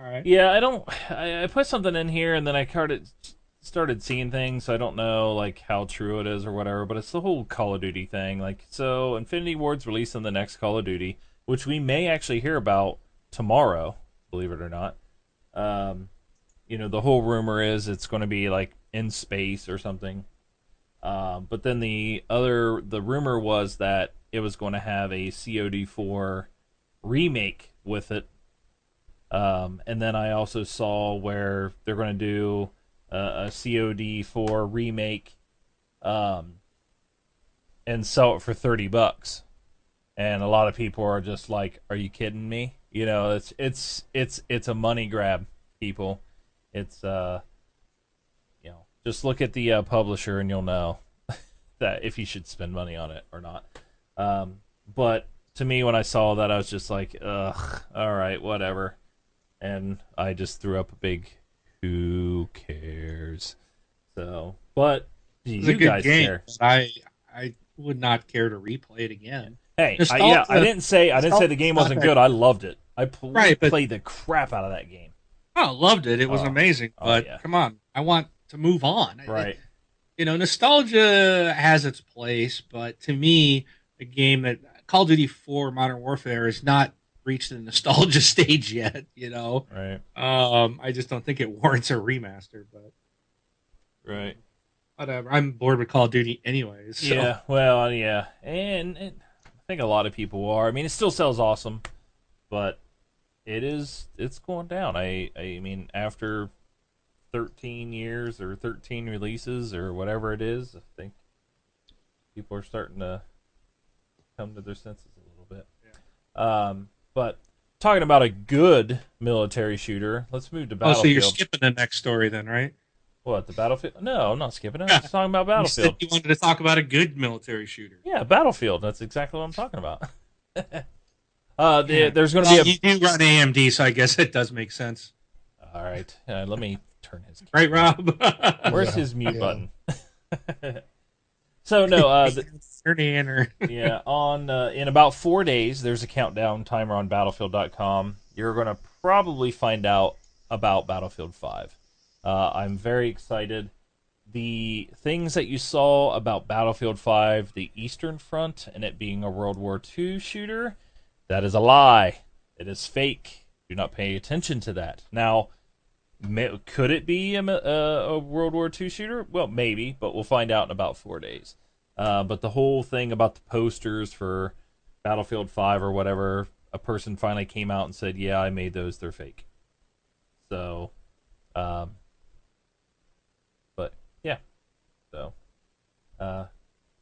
right. yeah, I don't. I, I put something in here and then I started started seeing things. So I don't know like how true it is or whatever. But it's the whole Call of Duty thing. Like so, Infinity Ward's releasing the next Call of Duty, which we may actually hear about tomorrow. Believe it or not. Um, you know, the whole rumor is it's going to be like in space or something. Um, but then the other, the rumor was that it was going to have a COD4 remake with it. Um, and then I also saw where they're going to do uh, a COD4 remake, um, and sell it for thirty bucks. And a lot of people are just like, "Are you kidding me?" You know, it's it's it's it's a money grab, people. It's uh, you know, just look at the uh, publisher and you'll know that if you should spend money on it or not. Um, but to me, when I saw that, I was just like, ugh, all right, whatever. And I just threw up a big, who cares? So, but do It's a you good guys game. care? I I would not care to replay it again. Hey, I, yeah, I didn't say I didn't say the game wasn't good. I loved it. I pl- Right, but- played the crap out of that game. Oh, loved it. It was Oh. amazing. Oh, But yeah. come on, I want to move on. Right. you know, nostalgia has its place, but to me, a game that Call of Duty 4 Modern Warfare has not reached the nostalgia stage yet, you know. Right. Um, I just don't think it warrants a remaster, but Right. whatever. I'm bored with Call of Duty anyways. So. Yeah. Well, yeah, and it, I think a lot of people are. I mean, it still sells awesome, but it is it's going down. I I mean, after 13 years or 13 releases or whatever it is, I think people are starting to come to their senses a little bit. Um, but talking about a good military shooter, let's move to Battlefield. Oh, so you're skipping the next story then, right? What the Battlefield? No, I'm not skipping it. I'm just talking about You said Battlefield. you wanted to talk about a good military shooter. Yeah, Battlefield. That's exactly what I'm talking about. uh, the, Yeah. there's going to Well, be you do run AMD, so I guess it does make sense. All right, uh, let me turn his. right, Rob? Where's Yeah, his mute yeah. button? so no, uh, the, yeah, on uh, in about four days, there's a countdown timer on Battlefield.com. You're gonna probably find out about Battlefield Five. Uh, I'm very excited. The things that you saw about Battlefield Five, the Eastern Front, and it being a World War II shooter, that is a lie. It is fake. Do not pay attention to that. Now, may, could it be a, a, a World War II shooter? Well, maybe, but we'll find out in about four days. Uh, but the whole thing about the posters for Battlefield 5 or whatever, a person finally came out and said, "Yeah, I made those. They're fake." So, um, but yeah, so uh,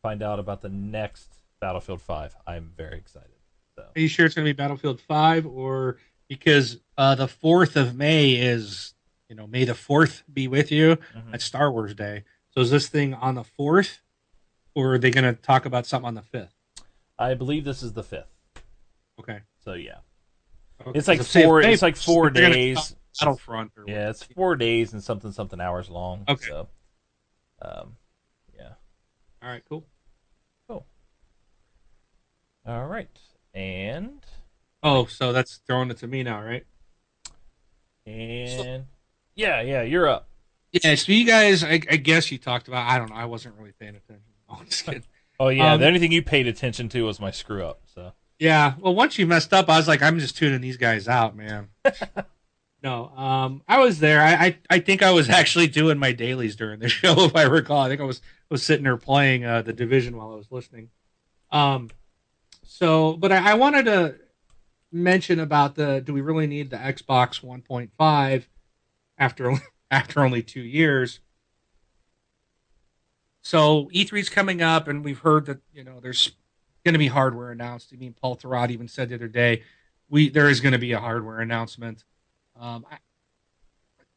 find out about the next Battlefield 5. I'm very excited. So Are you sure it's going to be Battlefield 5 or because uh, the 4th of May is, you know, May the 4th be with you. Mhm. That's Star Wars Day. So is this thing on the 4th or are they going to talk about something on the 5th? I believe this is the fifth. Okay. So yeah, Okay. it's like So four. May It's like four days. Battlefront. Or Yeah, it's four days and something something hours long. Okay. So, um. All right, cool. Cool. All right, and Oh, so that's throwing it to me now, right? and yeah, yeah, you're up. Yeah, so you guys, I, I guess you talked about, I don't know, I wasn't really paying attention. Oh, just kidding. Oh yeah, Um, the only thing you paid attention to was my screw up. So Yeah, well, once you messed up, I was like, I'm just tuning these guys out, man. no, um, I was there. I, I, I think I was actually doing my dailies during the show, if I recall. I think I was was sitting there playing uh, the division while I was listening. Um, so, but I, I wanted to mention about the do we really need the Xbox 1.5 after after only two years? So E3's coming up, and we've heard that you know there's going to be hardware announced. I mean, Paul Thurrott even said the other day, we there is going to be a hardware announcement. Um, I,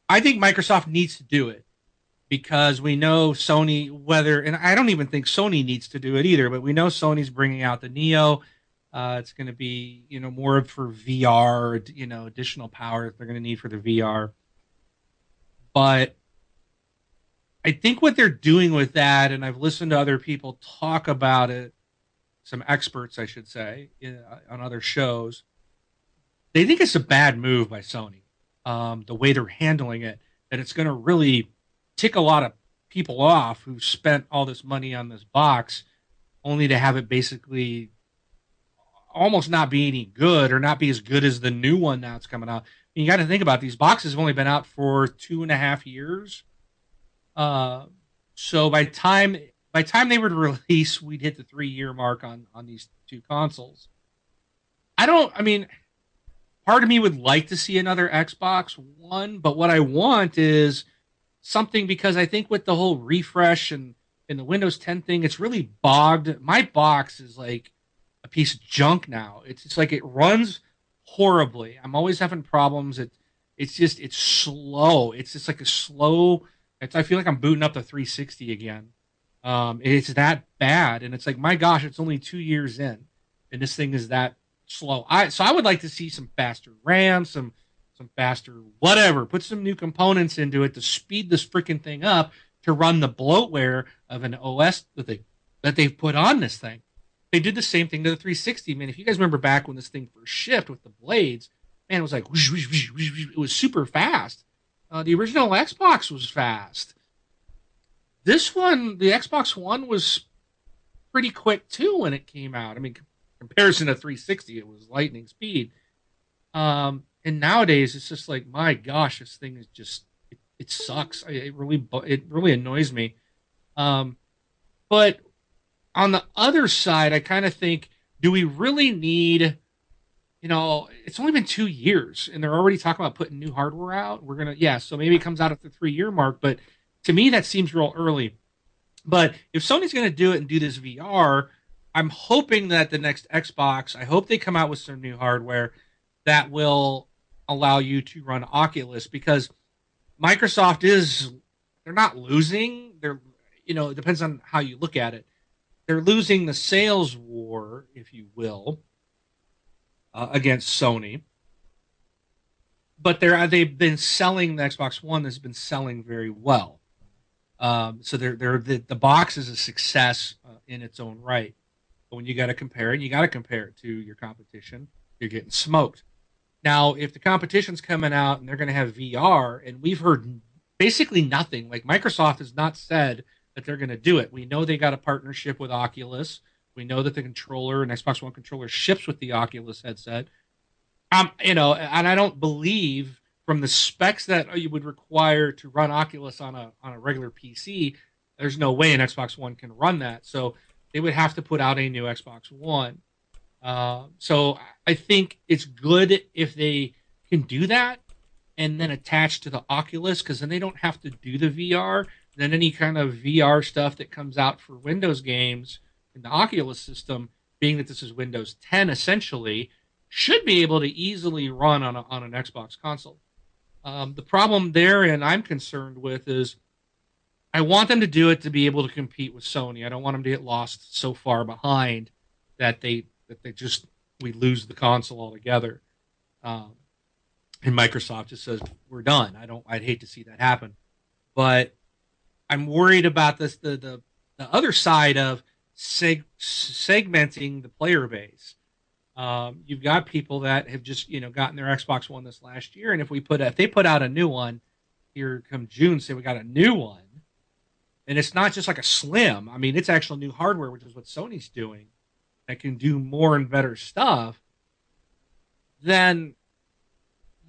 I think Microsoft needs to do it because we know Sony whether, and I don't even think Sony needs to do it either, but we know Sony's bringing out the Neo. Uh, it's going to be you know more for VR, you know, additional power that they're going to need for the VR. But I think what they're doing with that, and I've listened to other people talk about it, some experts, I should say, in, on other shows. They think it's a bad move by Sony, um, the way they're handling it, that it's going to really tick a lot of people off who spent all this money on this box, only to have it basically almost not be any good or not be as good as the new one now it's coming out. You got to think about it, these boxes have only been out for two and a half years. Uh, so by time by time they would release, we'd hit the three year mark on on these two consoles. I don't. I mean, part of me would like to see another Xbox One, but what I want is something because I think with the whole refresh and and the Windows 10 thing, it's really bogged. My box is like a piece of junk now. It's it's like it runs horribly. I'm always having problems. It it's just it's slow. It's just like a slow. It's I feel like I'm booting up the 360 again. Um, it's that bad, and it's like my gosh, it's only two years in, and this thing is that slow. I so I would like to see some faster RAM, some some faster whatever. Put some new components into it to speed this freaking thing up to run the bloatware of an OS that they that they've put on this thing. They did the same thing to the 360. Man, if you guys remember back when this thing first shipped with the blades, man, it was like whoosh, whoosh, whoosh, it was super fast. Uh, the original Xbox was fast. This one, the Xbox One, was pretty quick too when it came out. I mean, comparison to 360, it was lightning speed. Um, and nowadays, it's just like, my gosh, this thing is just it, it sucks. It really it really annoys me. Um, but on the other side, I kind of think, do we really need? You know, it's only been two years, and they're already talking about putting new hardware out. We're gonna, yeah, so maybe it comes out at the three-year mark, but to me, that seems real early. But if Sony's gonna do it and do this VR, I'm hoping that the next Xbox, I hope they come out with some new hardware that will allow you to run Oculus because Microsoft is they're not losing. They're you know, it depends on how you look at it. They're losing the sales war, if you will, uh, against Sony. but they're they've been selling the Xbox One has been selling very well. Um, so they're they're the, the box is a success uh, in its own right. When you got to compare it, you got to compare it to your competition. You're getting smoked. Now, if the competition's coming out and they're going to have VR, and we've heard basically nothing, like Microsoft has not said that they're going to do it. We know they got a partnership with Oculus. We know that the controller and Xbox One controller ships with the Oculus headset. Um, you know, and I don't believe from the specs that you would require to run Oculus on a on a regular PC, there's no way an Xbox One can run that. So they would have to put out a new Xbox One. Uh, so I think it's good if they can do that and then attach to the Oculus because then they don't have to do the VR. Then any kind of VR stuff that comes out for Windows games in the Oculus system, being that this is Windows 10 essentially, should be able to easily run on, a, on an Xbox console. Um, the problem there, and I'm concerned with, is I want them to do it to be able to compete with Sony. I don't want them to get lost so far behind that they that they just we lose the console altogether. Um, and Microsoft just says we're done. I don't. I'd hate to see that happen, but I'm worried about this the the, the other side of seg- segmenting the player base. Um, you've got people that have just you know gotten their Xbox One this last year, and if we put if they put out a new one here come June, say we got a new one, and it's not just like a slim. I mean, it's actual new hardware, which is what Sony's doing, that can do more and better stuff. Then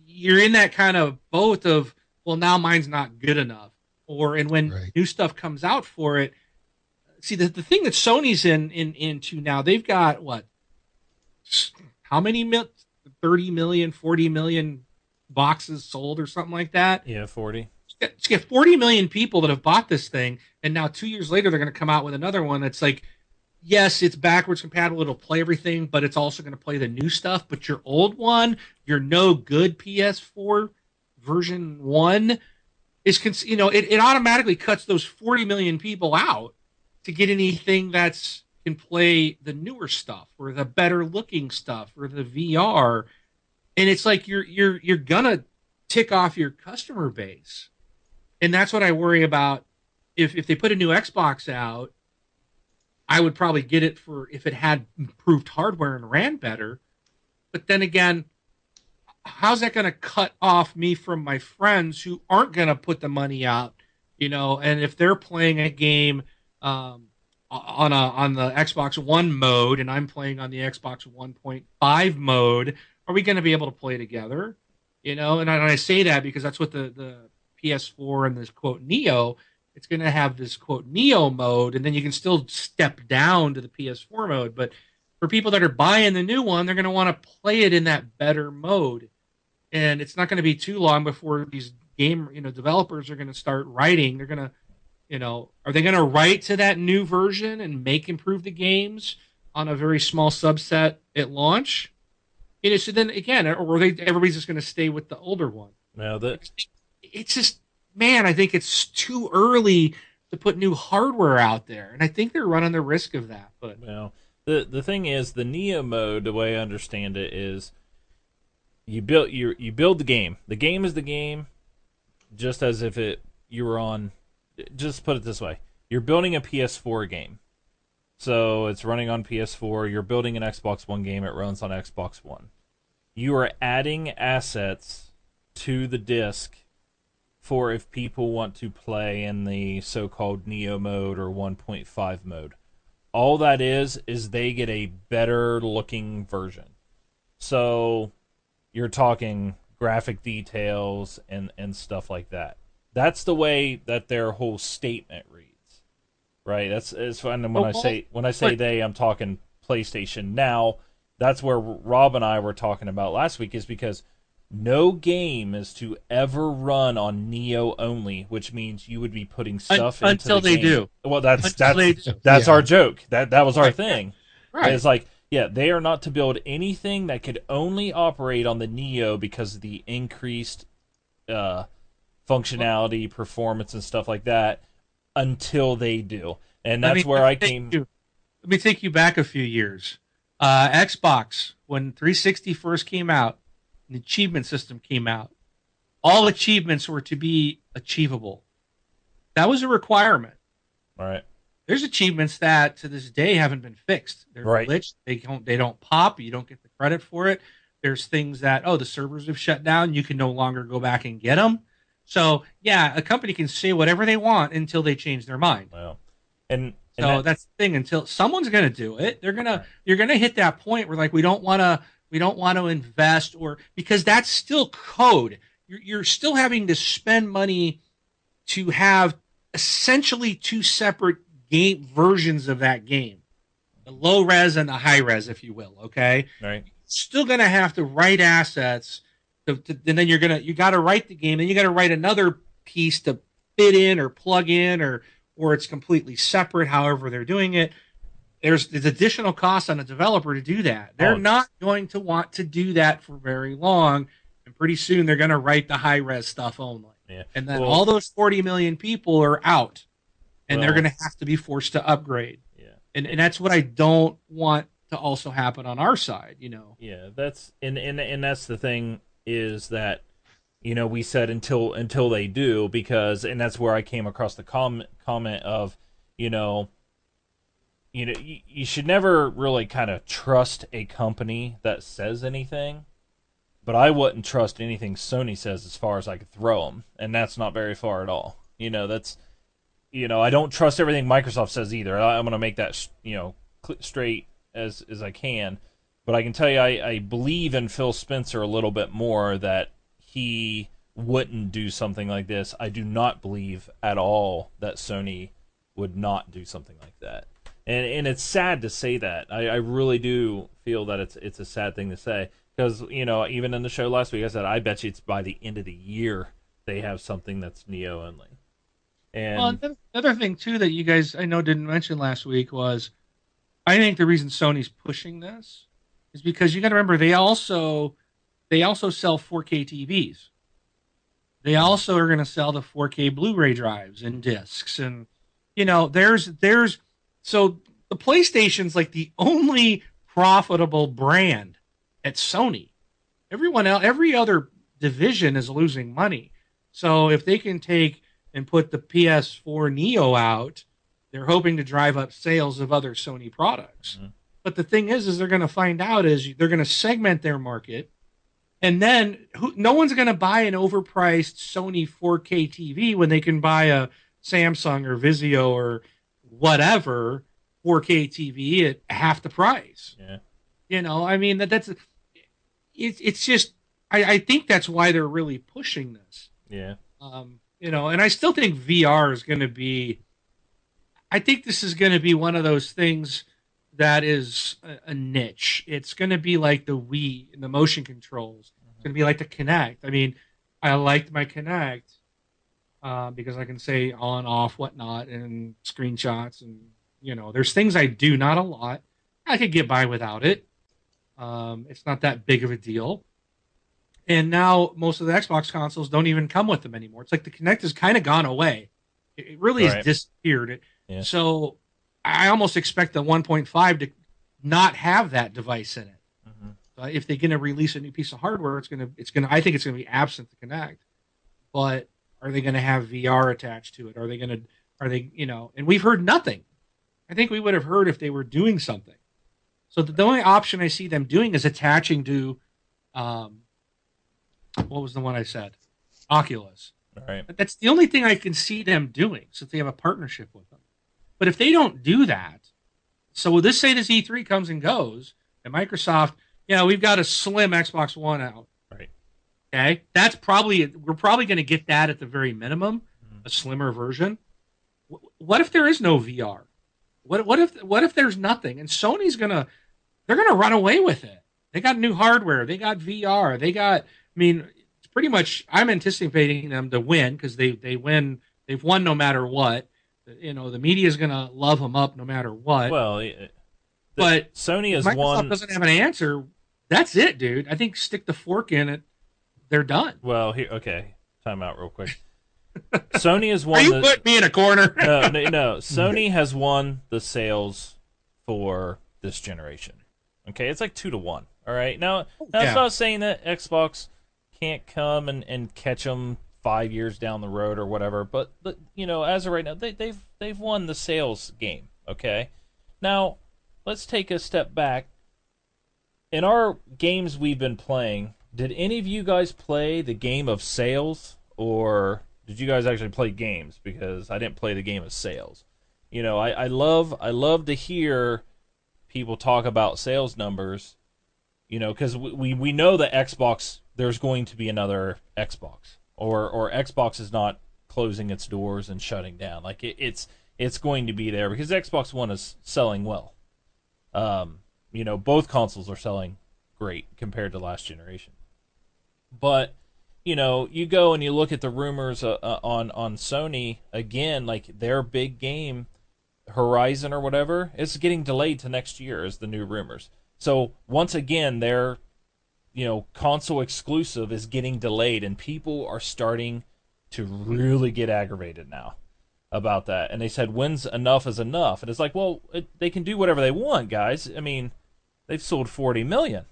you're in that kind of both of well, now mine's not good enough, or and when right. new stuff comes out for it. See the, the thing that Sony's in in into now, they've got what how many mil- 30 million 40 million boxes sold or something like that yeah 40 you get 40 million people that have bought this thing and now two years later they're going to come out with another one that's like yes it's backwards compatible it'll play everything but it's also going to play the new stuff but your old one your no good ps4 version 1 is cons- you know it, it automatically cuts those 40 million people out to get anything that's can play the newer stuff or the better looking stuff or the VR. And it's like you're you're you're gonna tick off your customer base. And that's what I worry about. If if they put a new Xbox out, I would probably get it for if it had improved hardware and ran better. But then again, how's that going to cut off me from my friends who aren't going to put the money out, you know? And if they're playing a game, um, on a on the Xbox One mode and I'm playing on the Xbox 1.5 mode, are we going to be able to play together? You know, and I, and I, say that because that's what the the PS4 and this quote Neo, it's going to have this quote Neo mode, and then you can still step down to the PS4 mode. But for people that are buying the new one, they're going to want to play it in that better mode, and it's not going to be too long before these game you know developers are going to start writing. They're going to you know, are they going to write to that new version and make improve the games on a very small subset at launch? You know, so then again, or are they everybody's just going to stay with the older one? Now that it's just man, I think it's too early to put new hardware out there, and I think they're running the risk of that. But well, the the thing is, the Neo mode, the way I understand it, is you build you you build the game. The game is the game, just as if it you were on just put it this way: you're building a PS4 game, so it's running on PS4. You're building an Xbox One game; it runs on Xbox One. You are adding assets to the disc for if people want to play in the so-called Neo mode or 1.5 mode. All that is is they get a better looking version. So you're talking graphic details and and stuff like that. That's the way that their whole statement reads, right? That's it's fun. And when I say when I say they, I'm talking PlayStation. Now, that's where Rob and I were talking about last week, is because no game is to ever run on Neo only, which means you would be putting stuff Un- until they game. do. Well, that's until that's that's yeah. our joke. That that was our right. thing. Right. It's like yeah, they are not to build anything that could only operate on the Neo because of the increased uh, functionality, performance, and stuff like that until they do. And that's me, where I came. You, let me take you back a few years. Uh, Xbox, when 360 first came out, the achievement system came out. all achievements were to be achievable. That was a requirement. All right. There's achievements that to this day haven't been fixed. They're Right. glitched. They don't they don't pop. You don't get the credit for it. There's things that oh the servers have shut down. You can no longer go back and get them. So yeah, a company can say whatever they want until they change their mind. Well, and, and So that- that's the thing. Until someone's going to do it, they're gonna you're gonna hit that point where like we don't want to we don't want to invest or because that's still code. You're, you're still having to spend money to have essentially two separate game versions of that game, the low res and the high res, if you will. Okay, right. still going to have to write assets, to, to, and then you're gonna you got to write the game, and you got to write another piece to fit in or plug in, or or it's completely separate. However, they're doing it. There's there's additional cost on a developer to do that. They're Oh. not going to want to do that for very long, and pretty soon they're going to write the high res stuff only. Yeah. And then Well- all those 40 million people are out, and they're going to have to be forced to upgrade. Yeah. And and that's what I don't want to also happen on our side. You know. Yeah, that's and and and that's the thing is that you know we said until until they do because and that's where I came across the comment comment of you know you know you, you should never really kind of trust a company that says anything but I wouldn't trust anything Sony says as far as I could throw them and that's not very far at all you know that's you know I don't trust everything Microsoft says either I, I'm going to make that you know straight as as I can but I can tell you, I, I believe in Phil Spencer a little bit more that he wouldn't do something like this. I do not believe at all that Sony would not do something like that. And and it's sad to say that. I, I really do feel that it's it's a sad thing to say because you know even in the show last week I said I bet you it's by the end of the year they have something that's Neo only. And Well, another, thing too that you guys I know didn't mention last week was, I think the reason Sony's pushing this is because you got to remember they also they also sell 4K TVs. They also are going to sell the 4K Blu-ray drives and discs, and you know there's there's so the PlayStation's like the only profitable brand at Sony. Everyone else, every other division is losing money. So if they can take and put the PS4 Neo out, they're hoping to drive up sales of other Sony products. Mhm. But the thing is, is they're going to find out is they're going to segment their market, and then who, no one's going to buy an overpriced Sony 4K TV when they can buy a Samsung or Vizio or whatever 4K TV at half the price. yeah, You know, I mean that that's it's it's just I, I think that's why they're really pushing this. yeah, Um, you know, and I still think VR is going to be. I think this is going to be one of those things that is a, a niche. It's going to be like the Wii and the motion controls. It's going to be like the Kinect. I mean, I liked my Kinect uh, because I can say on, off, whatnot, and screenshots, and you know, there's things I do, not a lot. I could get by without it. Um, it's not that big of a deal. And now most of the Xbox consoles don't even come with them anymore. It's like the Kinect has kind of gone away. It, it really has disappeared. It, Yeah. So I almost expect the 1.5 to not have that device in it. hmm Uh, if they're going to release a new piece of hardware, it's going to it's going to I think it's going to be absent the Kinect. But are they going to have VR attached to it? Are they going to are they you know? And we've heard nothing. I think we would have heard if they were doing something. So the, the only option I see them doing is attaching to, um, what was the one I said, Oculus. all right, But that's the only thing I can see them doing since they have a partnership with them. But if they don't do that, so let's say this E3 comes and goes, and Microsoft, yeah, we've got a slim Xbox One out. Okay, that's probably we're probably going to get that at the very minimum, a slimmer version. Wh- What if there is no VR? What what if what if there's nothing? And Sony's gonna they're gonna run away with it. They got new hardware. They got VR. They got. I mean, it's pretty much. I'm anticipating them to win because they they win. They've won no matter what. You know, the media is gonna love them up no matter what. well, it, uh, but Sony has Microsoft won. doesn't have an answer. That's it, dude. I think stick the fork in it. They're done. Well, here, okay, time out real quick. Sony has Are won. you the, putting me in a corner? no, no, no. Sony has won the sales for this generation. Okay, it's like two to one. All right. Now, that's Oh, yeah. not saying that Xbox can't come and, and catch them five years down the road or whatever. But, but you know, as of right now, they, they've they've won the sales game. Okay, now let's take a step back. In our games we've been playing, did any of you guys play the game of sales, or did you guys actually play games? Because I didn't play the game of sales. You know, I, I love I love to hear people talk about sales numbers. You know, because we, we we know that Xbox there's going to be another Xbox, or or Xbox is not closing its doors and shutting down. Like it, it's it's going to be there because Xbox One is selling well. Um, you know, both consoles are selling great compared to last generation. But you know, you go and you look at the rumors uh, uh, on on Sony again, like their big game, Horizon or whatever, is getting delayed to next year, is the new rumors. So once again, their you know console exclusive is getting delayed, and people are starting to really get aggravated now about that. And they said, "When's enough is enough?" And it's like, well, it, they can do whatever they want, guys. I mean, they've sold forty million.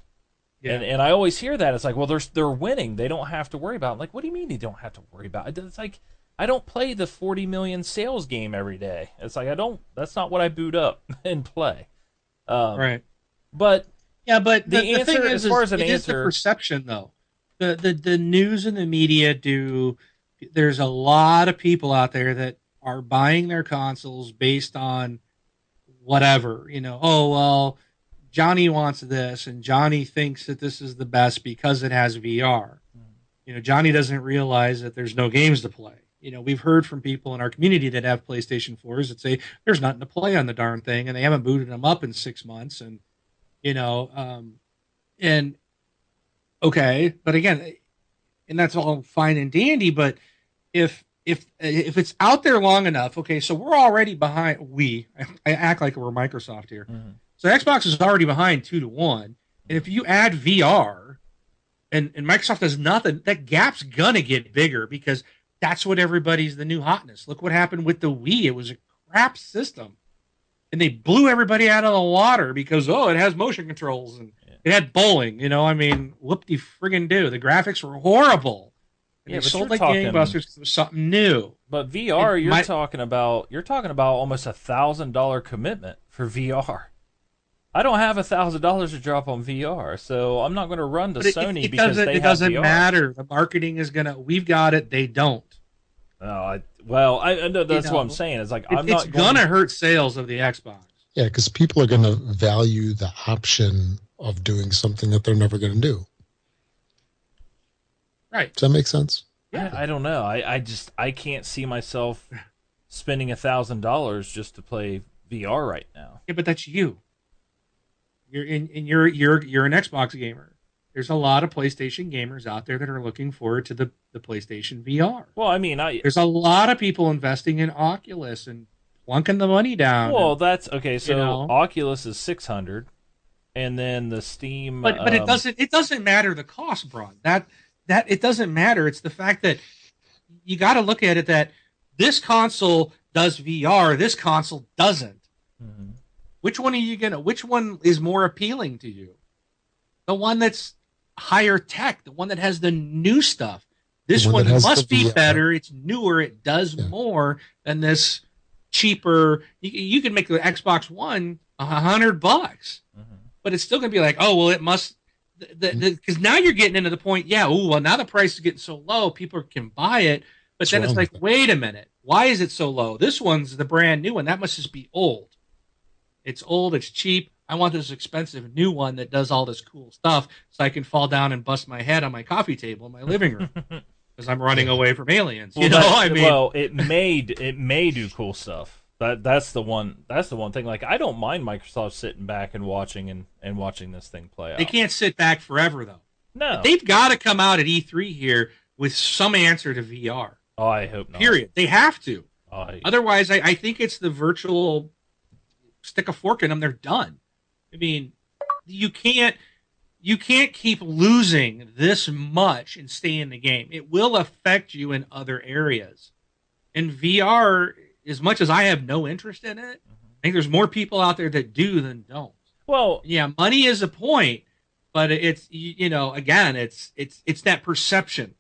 Yeah. And and I always hear that it's like, well, they're they're winning. They don't have to worry about. It. Like, what do you mean they don't have to worry about? It? It's like I don't play the 40 million sales game every day. It's like I don't. That's not what I boot up and play. Um, right. But Yeah, but The the, answer- thing as far as an is answer- perception though. The, the the news and the media do. There's a lot of people out there that are buying their consoles based on whatever you know. Oh well, Johnny wants this, and Johnny thinks that this is the best because it has VR. You know, Johnny doesn't realize that there's no games to play. You know, we've heard from people in our community that have PlayStation 4s that say there's nothing to play on the darn thing, and they haven't booted them up in six months, and you know, um, and okay, but again, and that's all fine and dandy, but if if if it's out there long enough, okay, so we're already behind. We I act like we're Microsoft here. Mhm. So Xbox is already behind two to one, and if you add VR, and and Microsoft does nothing, that gap's gonna get bigger because that's what everybody's the new hotness. Look what happened with the Wii; it was a crap system, and they blew everybody out of the water because oh, it has motion controls and Yeah. it had bowling. You know, I mean, whoop de friggin' do. The graphics were horrible. And Yeah, but sold like talking- gangbusters it was something new. but VR, It you're might- talking about you're talking about almost a thousand dollar commitment for VR. I don't have a thousand dollars to drop on VR, so I'm not going to run to But it, Sony it, it because they It have doesn't VR. matter. The marketing is gonna. We've got it. They don't. No, I, well, I, I know that's what I'm saying. It's like It- I'm not going gonna hurt sales of the Xbox. Yeah, because people are going to value the option of doing something that they're never going to do. Right. Does that make sense? I, I don't know. I, I just I can't see myself spending a thousand dollars just to play VR right now. Yeah, but that's you. You're in, and you're you're you're an Xbox gamer. There's a lot of PlayStation gamers out there that are looking forward to the the PlayStation VR. Well, I mean, I There's a lot of people investing in Oculus and plunking the money down. well that's okay. So know. Oculus is six hundred, and then the Steam. but but it um, doesn't it doesn't matter the cost, Brun. That that it doesn't matter. It's the fact that you got to look at it that this console does VR, this console doesn't. Mhm. Which one are you gonna? Which one is more appealing to you? The one that's higher tech, the one that has the new stuff. This The one one, must the be VR. better. It's newer. It does Yeah. more than this cheaper. You, you can make the Xbox One a hundred bucks, Mhm. but it's still gonna be like, oh well, it must. Because now you're getting into the point, yeah. Oh well, now the price is getting so low, people can buy it. But What's then it's like, wait a minute, why is it so low? This one's the brand new one. That must just be old. It's old. It's cheap. I want this expensive new one that does all this cool stuff, so I can fall down and bust my head on my coffee table in my living room because I'm running away from aliens. You know, I mean, well, it may it may do cool stuff. That that's the one. That's the one thing. Like I don't mind Microsoft sitting back and watching and and watching this thing play out. they can't sit back forever though. No. They've got to come out at E3 here with some answer to VR. oh, I hope not. Period. They have to. Oh, I, Otherwise, I, I think it's the virtual stick a fork in them. They're done. I mean, you can't you can't keep losing this much and stay in the game. It will affect you in other areas. And VR, as much as I have no interest in it, mm-hmm. I think there's more people out there that do than don't. well, Yeah, money is a point, but it's you, you know again it's it's it's that perception.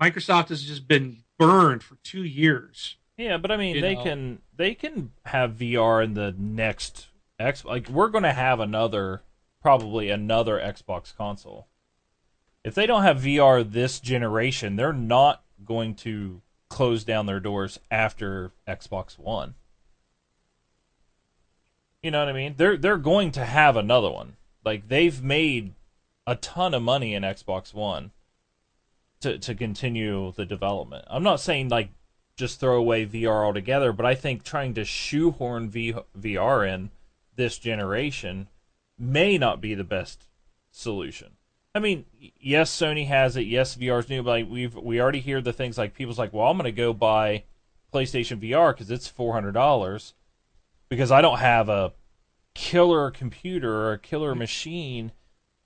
Microsoft has just been burned for two years. Yeah, but I mean, You they know. can they can have VR in the next X. Like we're going to have another, probably another Xbox console. If they don't have VR this generation, they're not going to close down their doors after Xbox One. You know what I mean? They're they're going to have another one. Like they've made a ton of money in Xbox One to to continue the development. I'm not saying like just throw away VR altogether, but I think trying to shoehorn v- VR in this generation may not be the best solution. I mean, yes, Sony has it. Yes, VR's new, but like we've we already hear the things like people's like, well, I'm going to go buy PlayStation VR because it's four hundred dollars because I don't have a killer computer or a killer machine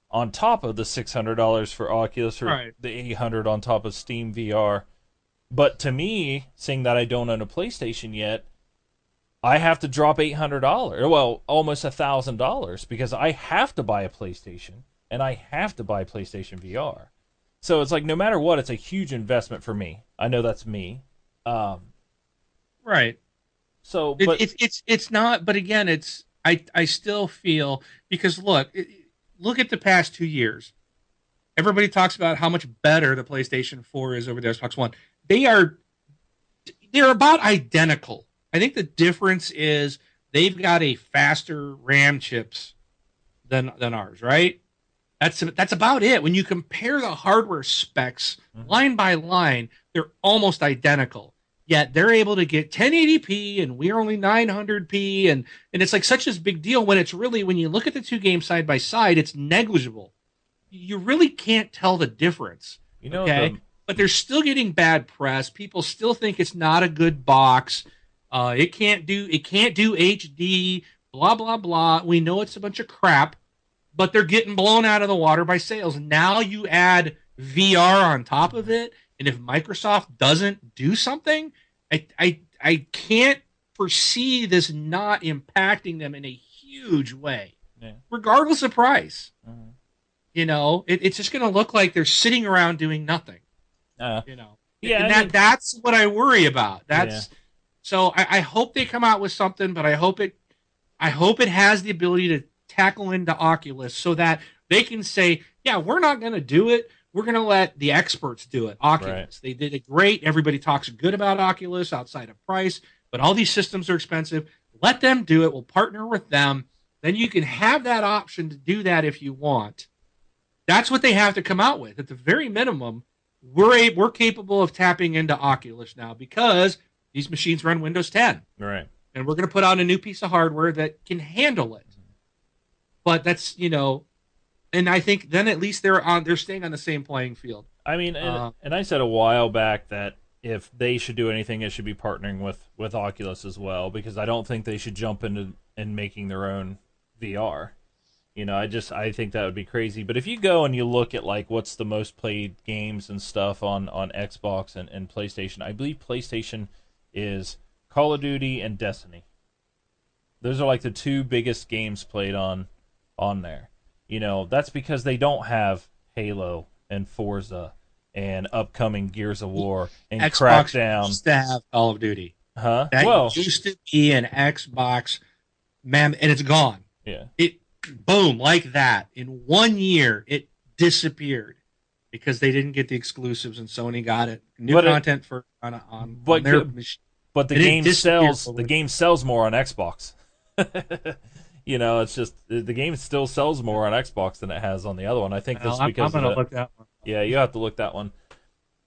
on top of the six hundred dollars for Oculus or Right. the eight hundred on top of Steam VR. But to me, seeing that I don't own a PlayStation yet, I have to drop eight hundred dollars. Well, almost a thousand dollars because I have to buy a PlayStation and I have to buy PlayStation VR. So it's like no matter what, it's a huge investment for me. I know that's me. Um, Right. so, It, but it's it's it's not. But again, it's I I still feel because look it, look at the past two years. Everybody talks about how much better the PlayStation 4 is over the Xbox One. They are they're about identical. I think the difference is they've got a faster RAM chips than than ours, right? That's that's about it. When you compare the hardware specs Mhm. line by line, they're almost identical. Yet they're able to get 1080p and we're only 900p and and it's like such a big deal when it's really when you look at the two games side by side, it's negligible. You really can't tell the difference you know, okay. the, but they're still getting bad press. People still think it's not a good box. Uh, it can't do it can't do HD. Blah blah blah. We know it's a bunch of crap, but they're getting blown out of the water by sales. Now you add VR on top of it, and if Microsoft doesn't do something, I I I can't foresee this not impacting them in a huge way, Yeah. regardless of price. Mhm. You know, it, it's just going to look like they're sitting around doing nothing uh, you know. Yeah, and I that mean- that's what i worry about. That's so I, I hope they come out with something but i hope it i hope it has the ability to tackle into oculus so that they can say yeah we're not going to do it. We're going to let the experts do it. Oculus. They did it great. Everybody talks good about oculus outside of price but all these systems are expensive. Let them do it. We'll partner with them. Then you can have that option to do that if you want. That's what they have to come out with. At the very minimum we're a, we're capable of tapping into Oculus now because these machines run Windows 10, right. and we're going to put out a new piece of hardware that can handle it. But that's you know, and I think then at least they're on they're staying on the same playing field. I mean, and, Uh, and I said a while back that if they should do anything, it should be partnering with with Oculus as well, because I don't think they should jump into and making their own VR. You know, I just I think that would be crazy. But if you go and you look at like what's the most played games and stuff on on Xbox and, and PlayStation, I believe PlayStation is Call of Duty and Destiny. Those are like the two biggest games played on on there. You know, that's because they don't have Halo and Forza and upcoming Gears of War and Xbox Crackdown. used to have Call of Duty. Huh? That well, used to be an Xbox, man, and it's gone. yeah. It boom like that in one year it disappeared because they didn't get the exclusives and Sony got it. New But it- content for on, on, but on their machine. But the It game sells. The game sells more on Xbox. you know, it's just the the game still sells more on Xbox than it has on the other one. I think Well, that's I'm, I'm because gonna of look that one. Yeah, you have to look that one.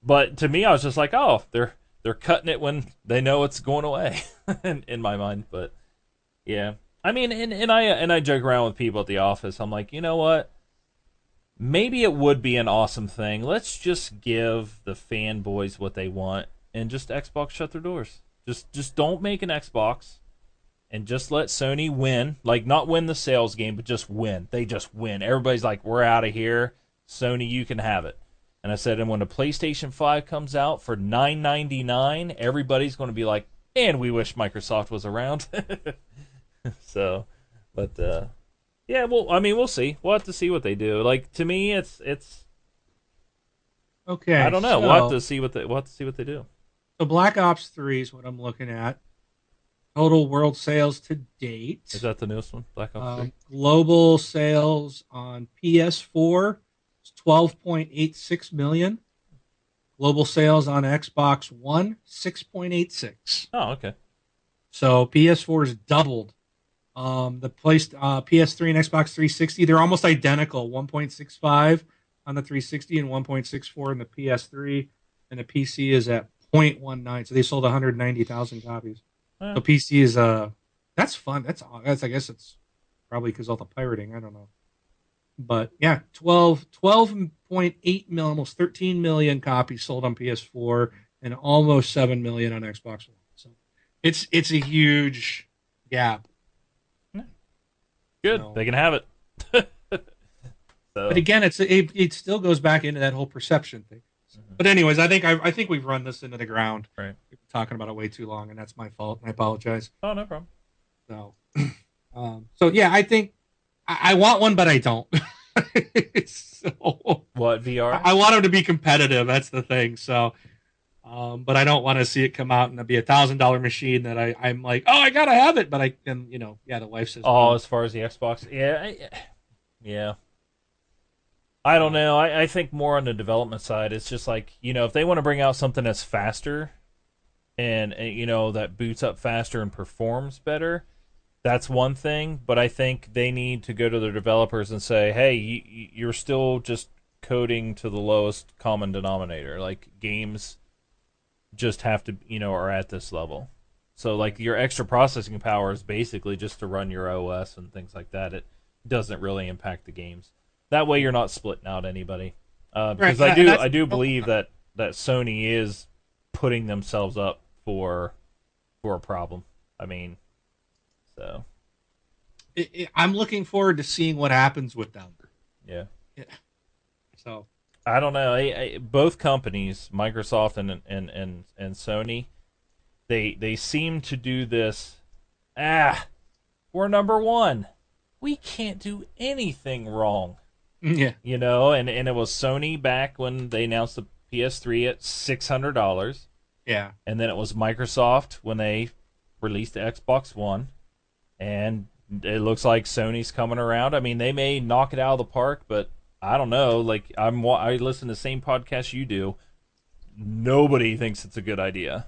But to me, I was just like, oh, they're they're cutting it when they know it's going away, in, in my mind. But yeah, I mean, and, and I and I joke around with people at the office. I'm like, you know what? Maybe it would be an awesome thing. Let's just give the fanboys what they want, and just Xbox shut their doors. Just just don't make an Xbox. And just let Sony win, like not win the sales game, but just win. They just win. Everybody's like, "We're out of here." Sony, you can have it. And I said, and when the PlayStation 5 comes out for nine ninety nine, everybody's going to be like, and we wish Microsoft was around. so, but uh, Yeah, well, I mean, we'll see. We'll have to see what they do. Like to me, it's it's. Okay. I don't know. So, We'll have to see what they. We'll have to see what they do. so Black Ops Three is what I'm looking at. Total world sales to date. Is that the newest one? Black Ops Um, global sales on PS4 is 12.86 million. Global sales on Xbox One 6.86. Oh, okay. So PS4 is doubled. Um, the place uh, PS3 and Xbox 360 they're almost identical. 1.65 on the 360 and 1.64 in the PS3, and the PC is at 0.19. So they sold 190,000 copies. Yeah. So PC is uh that's fun. That's that's I guess it's probably because all the pirating. I don't know, but yeah, 12 12.8 million, almost 13 million copies sold on PS4, and almost 7 million on Xbox One. So it's it's a huge gap. Good. No. They can have it. so, But again, it's it, it still goes back into that whole perception thing. Mhm. But anyways, I think I, I think we've run this into the ground. Right. We've been talking about it way too long, and that's my fault. I apologize. oh, no problem. So, um, so yeah, I think I, I want one, but I don't. so What VR? I, I want them to be competitive. That's the thing. So, um, but I don't want to see it come out and be a thousand dollar machine that I I'm like, oh, I gotta have it, but I can, you know, yeah, the wife says, Oh, no. as far as the Xbox, yeah, I, yeah. I don't know. I, I think more on the development side. It's just like you know, if they want to bring out something that's faster, and you know that boots up faster and performs better, that's one thing. But I think they need to go to their developers and say, "Hey, you, you're still just coding to the lowest common denominator. Like games just have to, you know, are at this level." So like your extra processing power is basically just to run your OS and things like that. It doesn't really impact the games. That way you're not splitting out anybody. Uh, because Right, I do I do believe that that Sony is putting themselves up for for a problem. I mean, so it, it, I'm looking forward to seeing what happens with them. Yeah. yeah. So I don't know. I, I, both companies, Microsoft and and and and Sony, they they seem to do this. Ah, we're number one. We can't do anything wrong, yeah, you know. And and it was Sony back when they announced the PS3 at six hundred dollars, yeah, and then it was Microsoft when they released the Xbox One, and it looks like Sony's coming around. I mean, they may knock it out of the park, but I don't know. Like I'm, I listen to the same podcast you do. Nobody thinks it's a good idea.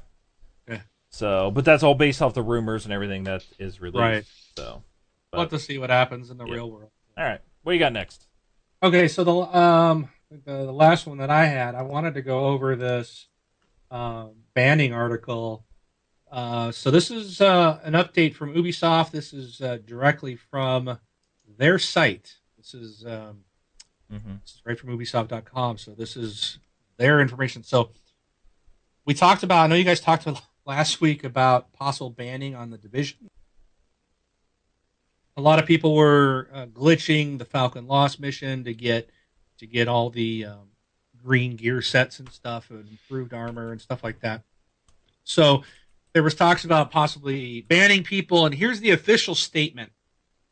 Yeah. So, but that's all based off the rumors and everything that is released. Right. So, we'll have to see what happens in the Yeah. real world. all right, what you got next? Okay, so the um the, the last one that I had, I wanted to go over this um, banning article. Uh, so this is uh, an update from Ubisoft. This is uh, directly from their site. This is um, Mm-hmm. Right from Ubisoft.com. So this is their information. So we talked about. I know you guys talked last week about possible banning on the division. A lot of people were uh, glitching the Falcon Lost mission to get to get all the um, green gear sets and stuff, and improved armor and stuff like that. So there was talks about possibly banning people, and here's the official statement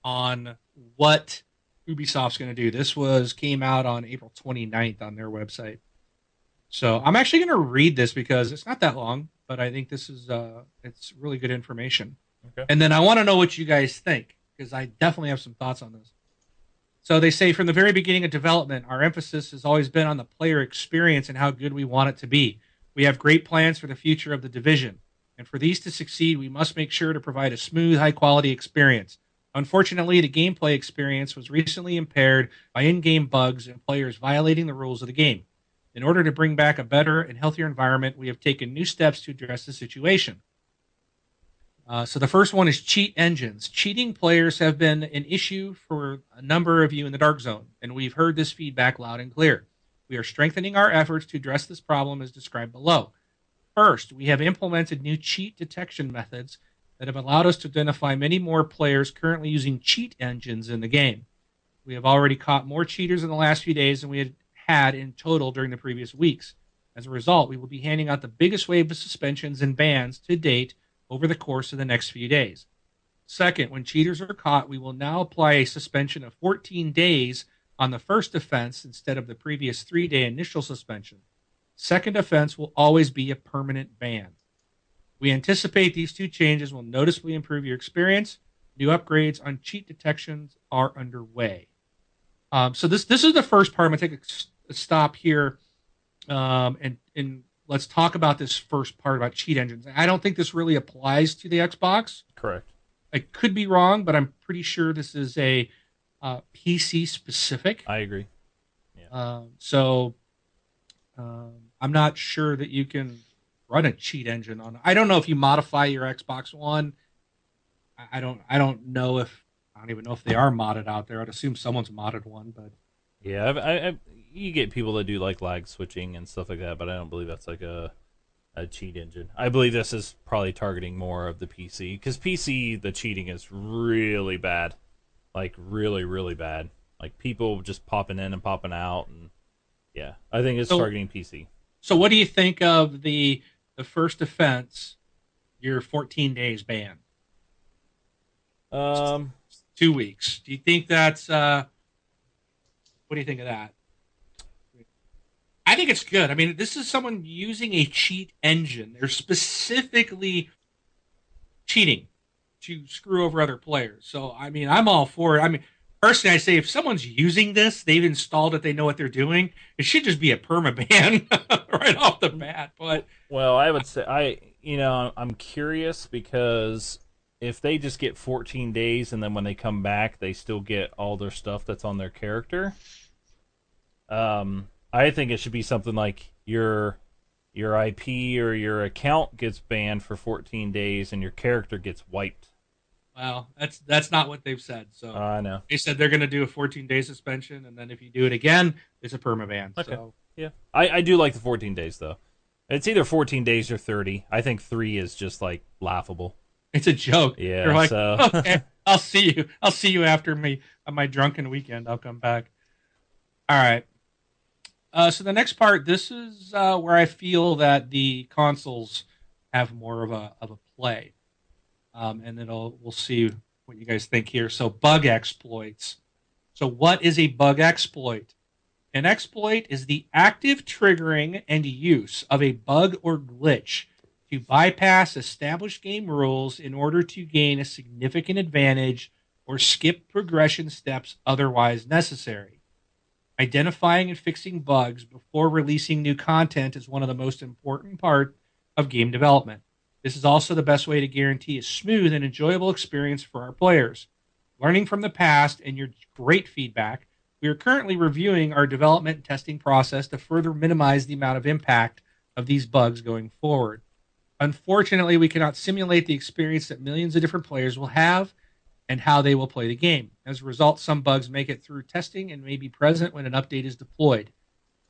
on what Ubisoft's going to do. This was came out on April 29th on their website. So I'm actually going to read this because it's not that long, but I think this is uh, it's really good information. Okay. And then I want to know what you guys think because I definitely have some thoughts on this. So they say from the very beginning of development, our emphasis has always been on the player experience and how good we want it to be. We have great plans for the future of the division, and for these to succeed, we must make sure to provide a smooth, high quality experience. Unfortunately, the gameplay experience was recently impaired by in game bugs and players violating the rules of the game. In order to bring back a better and healthier environment, we have taken new steps to address the situation. Uh, so the first one is cheat engines. Cheating players have been an issue for a number of you in the Dark Zone, and we've heard this feedback loud and clear. We are strengthening our efforts to address this problem as described below. First, we have implemented new cheat detection methods that have allowed us to identify many more players currently using cheat engines in the game. We have already caught more cheaters in the last few days than we had had in total during the previous weeks. As a result, we will be handing out the biggest wave of suspensions and bans to date over the course of the next few days. Second, when cheaters are caught, we will now apply a suspension of 14 days on the first offense instead of the previous three day initial suspension. Second offense will always be a permanent ban. We anticipate these two changes will noticeably improve your experience. New upgrades on cheat detections are underway. Um, so this this is the first part. I'm gonna take a, a stop here, um, and and let's talk about this first part about cheat engines. I don't think this really applies to the Xbox. Correct. I could be wrong, but I'm pretty sure this is a uh, PC specific. I agree. Um, so um, I'm not sure that you can run a cheat engine on. I don't know if you modify your Xbox One. I, I don't. I don't know if I don't even know if they are modded out there. I'd assume someone's modded one, but Yeah, I, I, I, you get people that do like lag switching and stuff like that, but I don't believe that's like a a cheat engine. I believe this is probably targeting more of the PC because PC the cheating is really bad, like really really bad. Like people just popping in and popping out, and yeah, I think it's So- targeting PC. So, what do you think of the the first offense? you're 14 days banned. Um, two weeks. Do you think that's? uh What do you think of that? I think it's good. I mean, this is someone using a cheat engine. They're specifically cheating to screw over other players. So, I mean, I'm all for it. I mean, personally, I say if someone's using this, they've installed it, they know what they're doing. It should just be a perma ban right off the bat. But Well, I would say I, you know, I'm curious because if they just get 14 days and then when they come back they still get all their stuff that's on their character, um, I think it should be something like your your IP or your account gets banned for 14 days and your character gets wiped. Well, that's that's not what they've said. So I know. they said they're going to do a 14 day suspension, and then if you do it again, it's a permaban. Okay. So Yeah, I, I do like the 14 days though. It's either 14 days or 30. I think three is just like laughable. it's a joke. Yeah, You're like, so- okay, I'll see you. I'll see you after me on my drunken weekend. I'll come back. All right. Uh, so the next part, this is uh, where I feel that the consoles have more of a of a play, um, and then we'll see what you guys think here. So bug exploits. So what is a bug exploit? An exploit is the active triggering and use of a bug or glitch to bypass established game rules in order to gain a significant advantage or skip progression steps otherwise necessary. Identifying and fixing bugs before releasing new content is one of the most important parts of game development. This is also the best way to guarantee a smooth and enjoyable experience for our players. Learning from the past and your great feedback, we are currently reviewing our development and testing process to further minimize the amount of impact of these bugs going forward. Unfortunately, we cannot simulate the experience that millions of different players will have and how they will play the game. As a result, some bugs make it through testing and may be present when an update is deployed.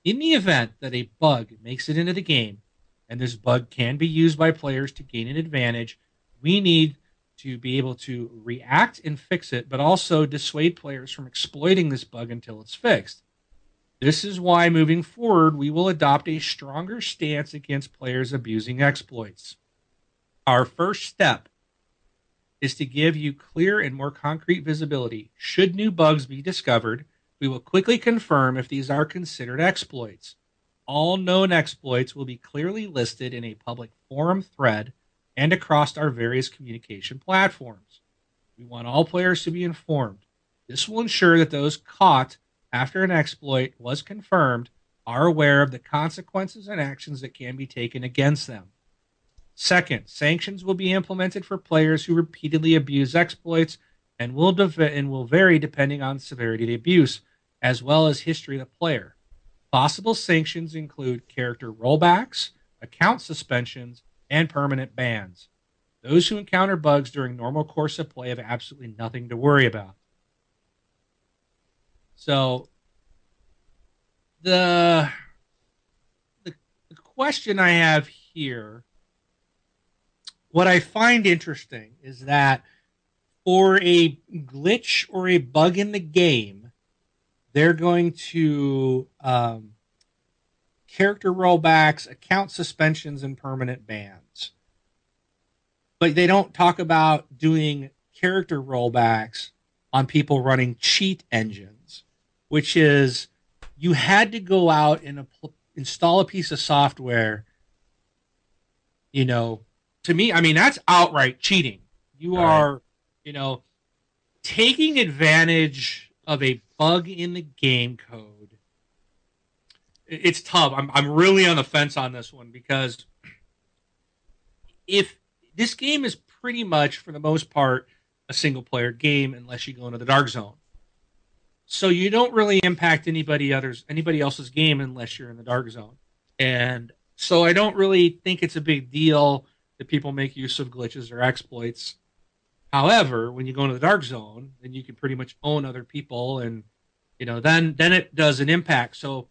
In the event that a bug makes it into the game, and this bug can be used by players to gain an advantage, we need to be able to react and fix it, but also dissuade players from exploiting this bug until it's fixed. This is why moving forward, we will adopt a stronger stance against players abusing exploits. Our first step is to give you clear and more concrete visibility. Should new bugs be discovered, we will quickly confirm if these are considered exploits. All known exploits will be clearly listed in a public forum thread and across our various communication platforms. We want all players to be informed. This will ensure that those caught after an exploit was confirmed are aware of the consequences and actions that can be taken against them. Second, sanctions will be implemented for players who repeatedly abuse exploits and will and will vary depending on severity of the abuse, as well as history of the player. Possible sanctions include character rollbacks, account suspensions, and permanent bans. Those who encounter bugs during normal course of play have absolutely nothing to worry about. So the the, the question I have here what I find interesting is that for a glitch or a bug in the game, they're going to um, character rollbacks, account suspensions, and permanent bans. But they don't talk about doing character rollbacks on people running cheat engines, which is you had to go out and install a piece of software. You know, to me, I mean, that's outright cheating. You right. are, you know, taking advantage of a bug in the game code. It's tough. I'm, I'm really on the fence on this one because if this game is pretty much, for the most part, a single player game unless you go into the dark zone. So you don't really impact anybody others anybody else's game unless you're in the dark zone. And so I don't really think it's a big deal that people make use of glitches or exploits. However, when you go into the dark zone, then you can pretty much own other people and you know, then then it does an impact. So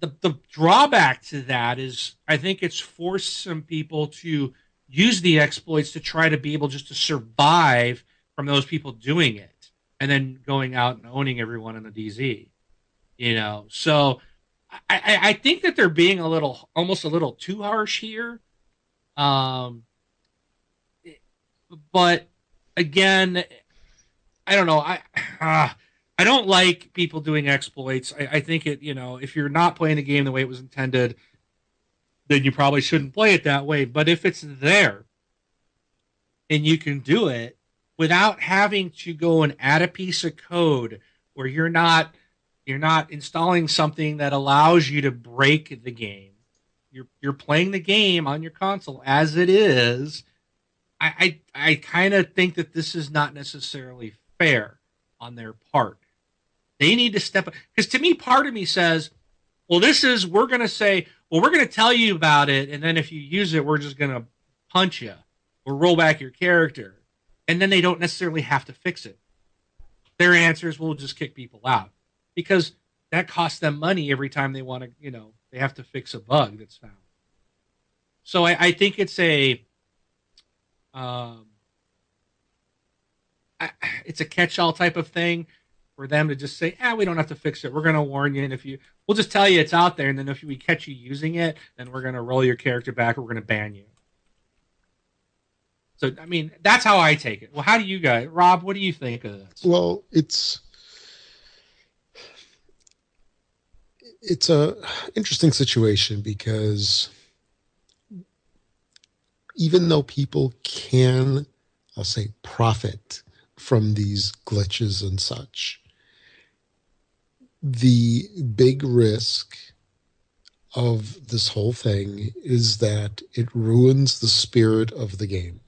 the the drawback to that is I think it's forced some people to use the exploits to try to be able just to survive from those people doing it and then going out and owning everyone in the DZ. You know, so I, I think that they're being a little almost a little too harsh here. Um, but again, I don't know. I uh, I don't like people doing exploits. I, I think it, you know, if you're not playing the game the way it was intended, then you probably shouldn't play it that way. But if it's there and you can do it without having to go and add a piece of code where you're not you're not installing something that allows you to break the game. You're you're playing the game on your console as it is. I I, I kind of think that this is not necessarily fair on their part. They need to step up because to me, part of me says, well, this is we're going to say, well, we're going to tell you about it, and then if you use it, we're just going to punch you or roll back your character, and then they don't necessarily have to fix it. Their answers will just kick people out because that costs them money every time they want to, you know, they have to fix a bug that's found. So I, I think it's a, um, I, it's a catch-all type of thing for them to just say, "Ah, we don't have to fix it. We're going to warn you, and if you, we'll just tell you it's out there, and then if we catch you using it, then we're going to roll your character back. Or we're going to ban you." So, I mean, that's how I take it. Well, how do you guys, Rob? What do you think of this? Well, it's it's a interesting situation because even though people can, I'll say, profit from these glitches and such, the big risk of this whole thing is that it ruins the spirit of the game.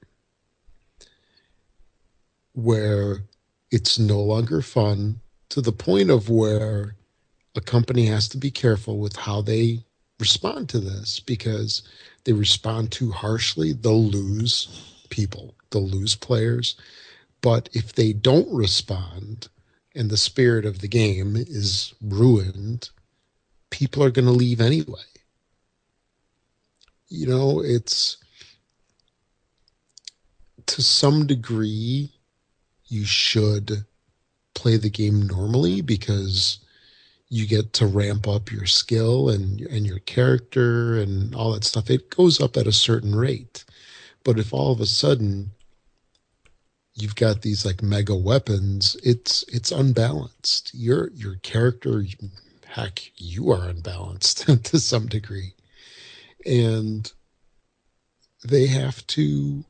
Where it's no longer fun to the point of where a company has to be careful with how they respond to this because they respond too harshly, they'll lose people, they'll lose players. But if they don't respond, and the spirit of the game is ruined, people are going to leave anyway. You know, it's to some degree, you should play the game normally because you get to ramp up your skill and and your character and all that stuff. It goes up at a certain rate. But if all of a sudden you've got these like mega weapons it's it's unbalanced. Your your character heck you are unbalanced to some degree. And they have to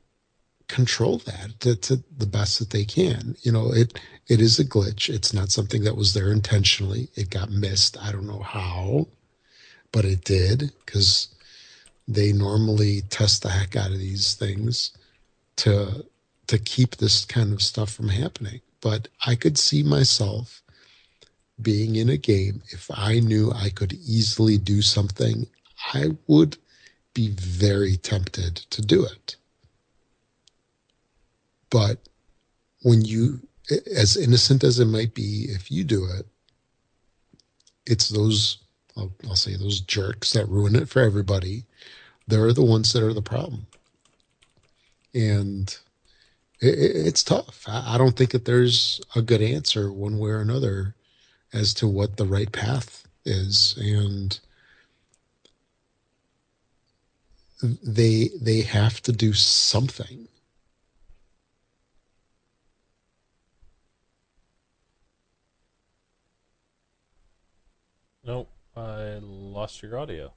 control that to, to, the best that they can. You know it it is a glitch. It's not something that was there intentionally. It got missed. I don't know how but it did because they normally test the heck out of these things to to keep this kind of stuff from happening. But I could see myself being in a game if I knew I could easily do something, I would be very tempted to do it. But when you, as innocent as it might be, if you do it, it's those, I'll, I'll say, those jerks that ruin it for everybody. They're the ones that are the problem. And it, it, it's tough. I, I don't think that there's a good answer one way or another as to what the right path is, and they they have to do something. Nope, I lost your audio.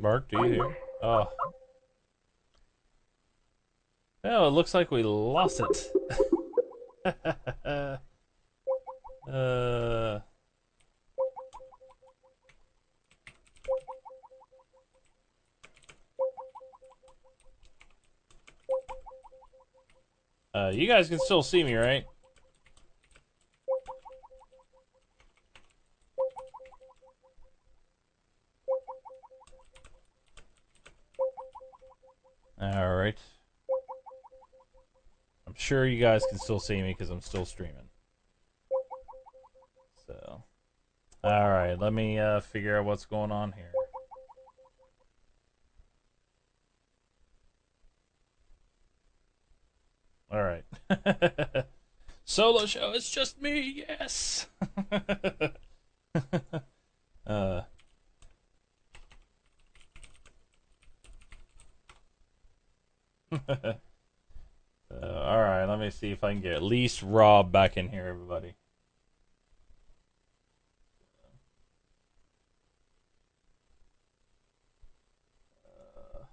Mark, do you hear? Oh. Oh, it looks like we lost it. uh. Uh, you guys can still see me, right? Alright. I'm sure you guys can still see me because I'm still streaming. So. Alright, let me uh, figure out what's going on here. Alright. Solo show, it's just me, yes! uh. Uh, all right, let me see if I can get at least Rob back in here, everybody. Uh,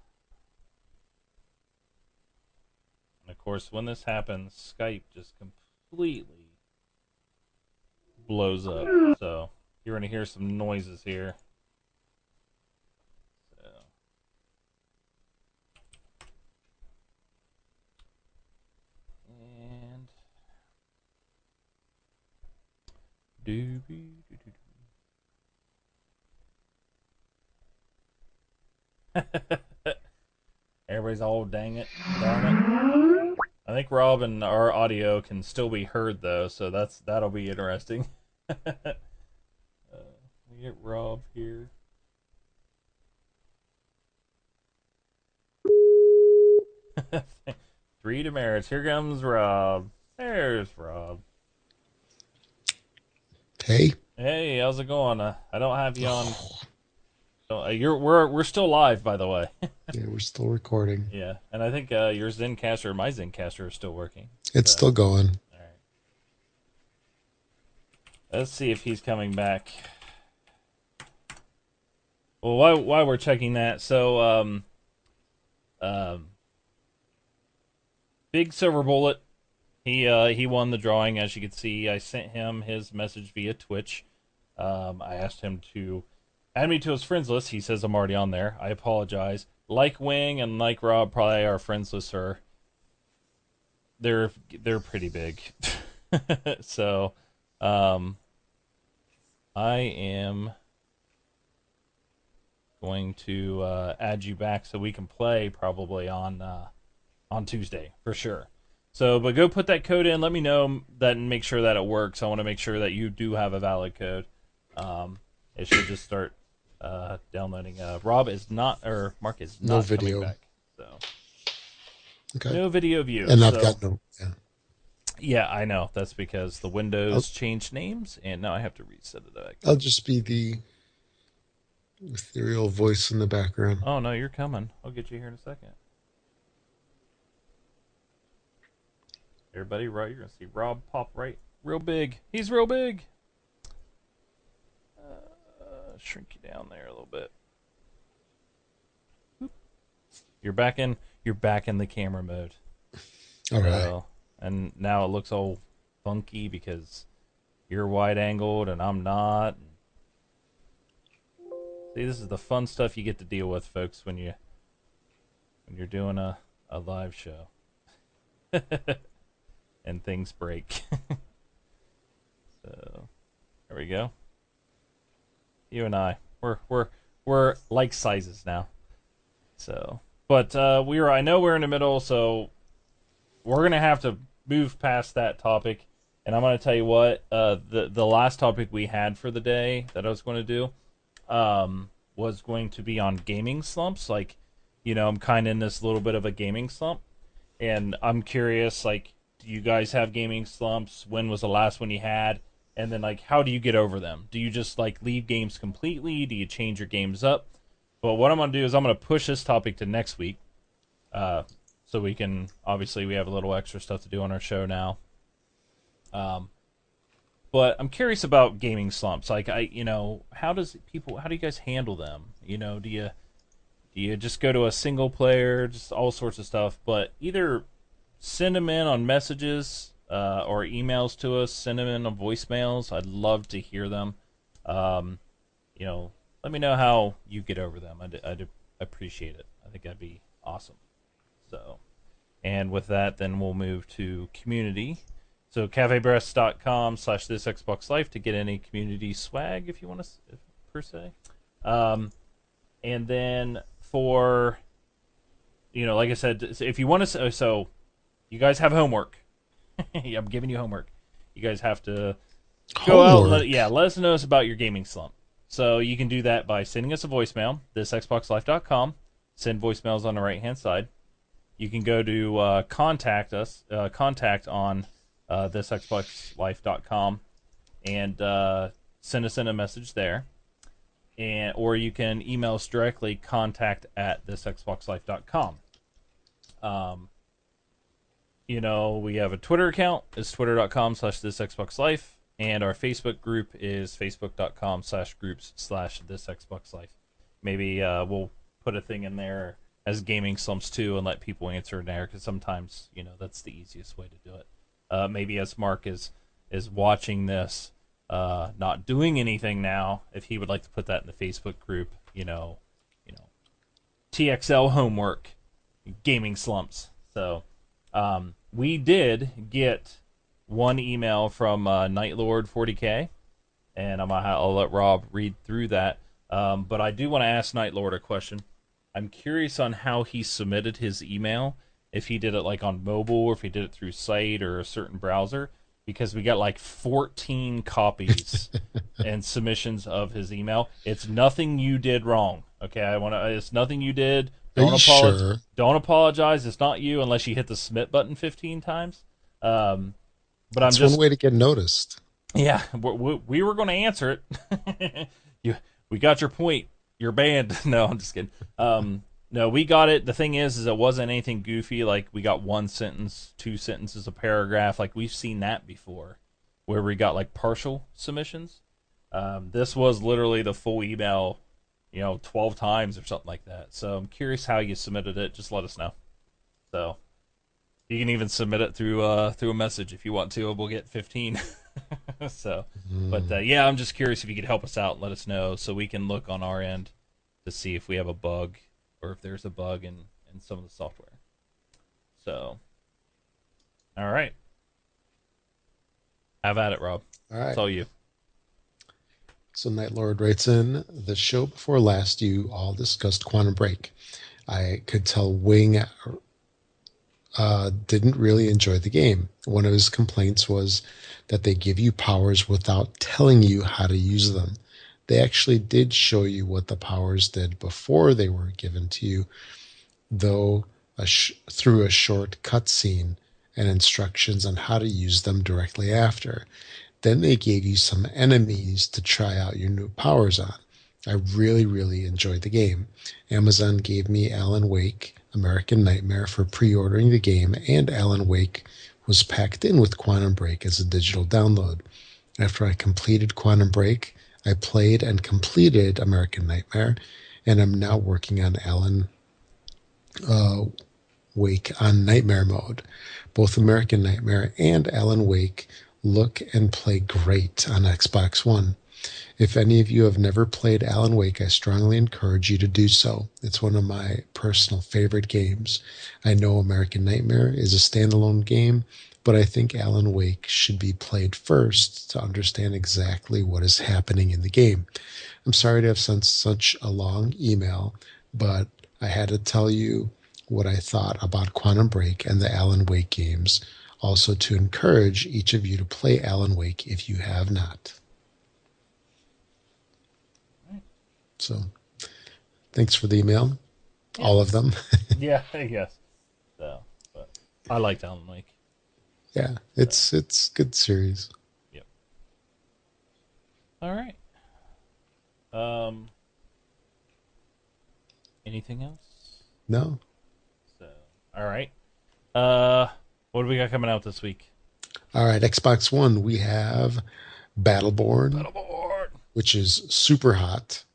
and of course, when this happens, Skype just completely blows up. So you're to hear some noises here. So. And Everybody's all dang it, darn it. I think Rob and our audio can still be heard though, so that's that'll be interesting. uh, get Rob here. Three demerits. Here comes Rob. There's Rob. Hey. Hey, how's it going? Uh, I don't have you on. Uh, you're we're we're still live, by the way. Yeah, we're still recording. yeah, and I think uh, your Zencastr my Zencastr is still working. It's So- still going. All right. Let's see if he's coming back. Well, while while we're checking that, so um, um, Big Silver Bullet, he uh he won the drawing. As you can see, I sent him his message via Twitch. Um, I asked him to add me to his friends list. He says I'm already on there. I apologize. Like Wing and like Rob, probably our friends list are they're they're pretty big. so, um, I am going to uh, add you back so we can play probably on uh, on Tuesday for sure. So, but go put that code in. Let me know that and make sure that it works. I want to make sure that you do have a valid code. Um, it should just start uh, downloading. Uh, Rob is not, or Mark is not No video. coming back. So Okay. no video view. and I've so- got no. Yeah. yeah, I know. That's because the Windows changed names, and now I have to reset it back. I'll just be the ethereal voice in the background. Oh no, you're coming. I'll get you here in a second. Everybody, right? You're gonna see Rob pop right, real big. He's real big. Uh, shrink you down there a little bit. Oop. You're back in. You're back in the camera mode. All right. So, and now it looks all funky because you're wide angled and I'm not. See, this is the fun stuff you get to deal with, folks, when you when you're doing a, a live show. and things break. so there we go. You and I. We're we're we're like sizes now. So but uh we were I know we're in the middle, so we're gonna have to move past that topic, and I'm gonna tell you what. Uh, the the last topic we had for the day that I was going to do, um, was going to be on gaming slumps. Like, you know, I'm kind of in this little bit of a gaming slump, and I'm curious. Like, do you guys have gaming slumps? When was the last one you had? And then, like, how do you get over them? Do you just like leave games completely? Do you change your games up? But what I'm gonna do is I'm gonna push this topic to next week. Uh, so we can obviously we have a little extra stuff to do on our show now Um, but I'm curious about gaming slumps. Like I, you know, how does people, how do you guys handle them? You know, do you do you just go to a single player, just all sorts of stuff? But either send them in on messages uh, or emails to us. Send them in on voicemails. I'd love to hear them. Um, you know, let me know how you get over them. I'd, I'd appreciate it. I think that'd be awesome. So, and with that, then we'll move to community. So cafepress.com slash this Xbox Life to get any community swag if you want to, per se. Um, and then for, you know, like I said, if you want to, so you guys have homework. I'm giving you homework. You guys have to go out. Let, yeah, let us know us about your gaming slump. So you can do that by sending us a voicemail. This xboxlife.com. Send voicemails on the right hand side. You can go to uh, contact us, uh, contact on uh, this xboxlife.com, and uh, send us in a message there. And or you can email us directly, contact at this xboxlife.com. Um, you know, we have a Twitter account. It's twitter.com slash this Xbox Life. And our Facebook group is facebook.com slash groups slash this Xbox Life. Maybe uh, we'll put a thing in there as gaming slumps too and let people answer in there because sometimes, you know, that's the easiest way to do it. Uh, maybe as Mark is is watching this, uh, not doing anything now, if he would like to put that in the Facebook group, you know, you know, TXL homework, gaming slumps. So um, we did get one email from uh, Night Lord 40k, and I'm gonna, I'll let Rob read through that. Um, but I do want to ask Night Lord a question. I'm curious on how he submitted his email. If he did it like on mobile, or if he did it through site or a certain browser, because we got like 14 copies and submissions of his email. It's nothing you did wrong. Okay, I want to. It's nothing you did. Don't apologize. Sure? Don't apologize. It's not you unless you hit the submit button 15 times. Um, but I'm just one way to get noticed. Yeah, we, we were going to answer it. you, we got your point. You're banned. no, I'm just kidding. Um, no, we got it. The thing is, is it wasn't anything goofy. Like we got one sentence, two sentences, a paragraph. Like we've seen that before, where we got like partial submissions. Um, this was literally the full email you know, 12 times or something like that. So I'm curious how you submitted it. Just let us know. So you can even submit it through uh through a message if you want to. We'll get 15. so, mm. but uh, yeah, I'm just curious if you could help us out. Let us know so we can look on our end to see if we have a bug or if there's a bug in in some of the software. So, all right. Have at it, Rob. All right. It's all you. So Night Lord writes in the show before last. You all discussed Quantum Break. I could tell Wing uh, didn't really enjoy the game. One of his complaints was that they give you powers without telling you how to use them. They actually did show you what the powers did before they were given to you, though a sh- through a short cutscene and instructions on how to use them directly after. Then they gave you some enemies to try out your new powers on. I really, really enjoyed the game. Amazon gave me Alan Wake, American Nightmare, for pre ordering the game, and Alan Wake was packed in with Quantum Break as a digital download. After I completed Quantum Break, I played and completed American Nightmare, and I'm now working on Alan uh, Wake on Nightmare mode. Both American Nightmare and Alan Wake look and play great on Xbox One. If any of you have never played Alan Wake, I strongly encourage you to do so. It's one of my personal favorite games. I know American Nightmare is a standalone game, but I think Alan Wake should be played first to understand exactly what is happening in the game. I'm sorry to have sent such a long email, but I had to tell you what I thought about Quantum Break and the Alan Wake games also to encourage each of you to play Alan Wake if you have not. So, thanks for the email, yeah. all of them. yeah, yes. So, but I liked Alan Wake. Yeah, it's so. it's good series. Yep. All right. Um. Anything else? No. So, all right. Uh what do we got coming out this week? All right, Xbox One, we have Battleborn, Battleborn. which is super hot.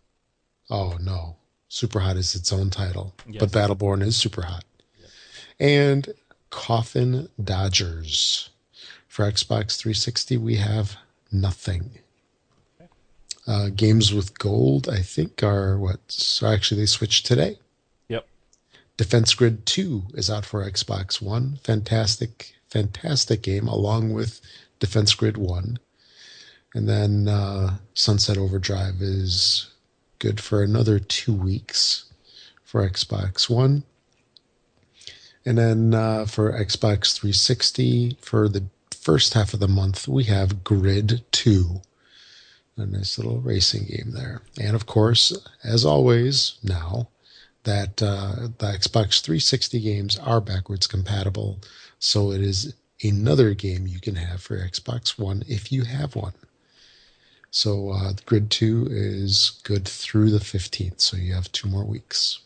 Oh no, super hot is its own title, Yes. but Battleborn is super hot. And Coffin Dodgers for Xbox 360, we have nothing. Uh, games with gold, I think, are what? So actually, they switched today. Defense Grid 2 is out for Xbox One. Fantastic, fantastic game, along with Defense Grid 1. And then uh, Sunset Overdrive is good for another two weeks for Xbox One. And then uh, for Xbox 360, for the first half of the month, we have Grid 2. A nice little racing game there. And of course, as always, now that uh, the Xbox 360 games are backwards compatible, so it is another game you can have for Xbox One if you have one. So uh, Grid 2 is good through the 15th, so you have two more weeks.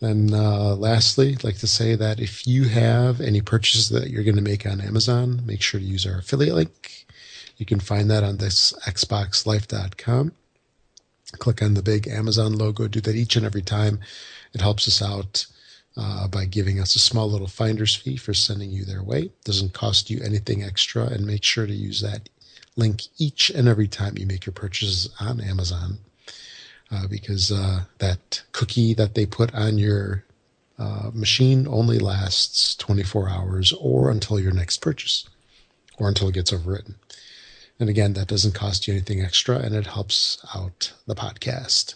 And uh, lastly, I'd like to say that if you have any purchases that you're going to make on Amazon, make sure to use our affiliate link. You can find that on this xboxlife.com. Click on the big Amazon logo. Do that each and every time. It helps us out uh, by giving us a small little finder's fee for sending you their way. Doesn't cost you anything extra, and make sure to use that link each and every time you make your purchases on Amazon. Uh, because uh, that cookie that they put on your uh, machine only lasts 24 hours or until your next purchase or until it gets overwritten. And again, that doesn't cost you anything extra and it helps out the podcast.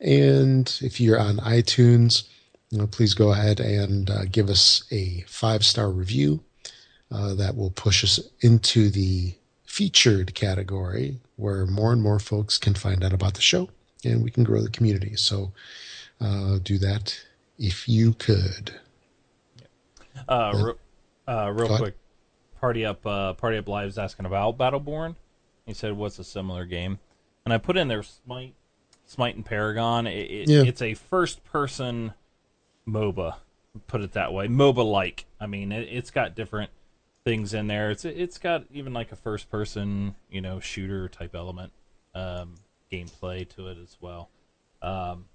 And if you're on iTunes, you know, please go ahead and uh, give us a five star review. Uh, that will push us into the featured category where more and more folks can find out about the show and we can grow the community. So uh, do that if you could. Uh, uh, real ahead. quick, party up, uh, party up live's asking about Battleborn. He said, "What's a similar game?" And I put in there Smite, Smite and Paragon. It, it, Yeah. It's a first-person MOBA. Put it that way, MOBA-like. I mean, it, it's got different things in there. It's it's got even like a first-person, you know, shooter type element, um, gameplay to it as well. Um,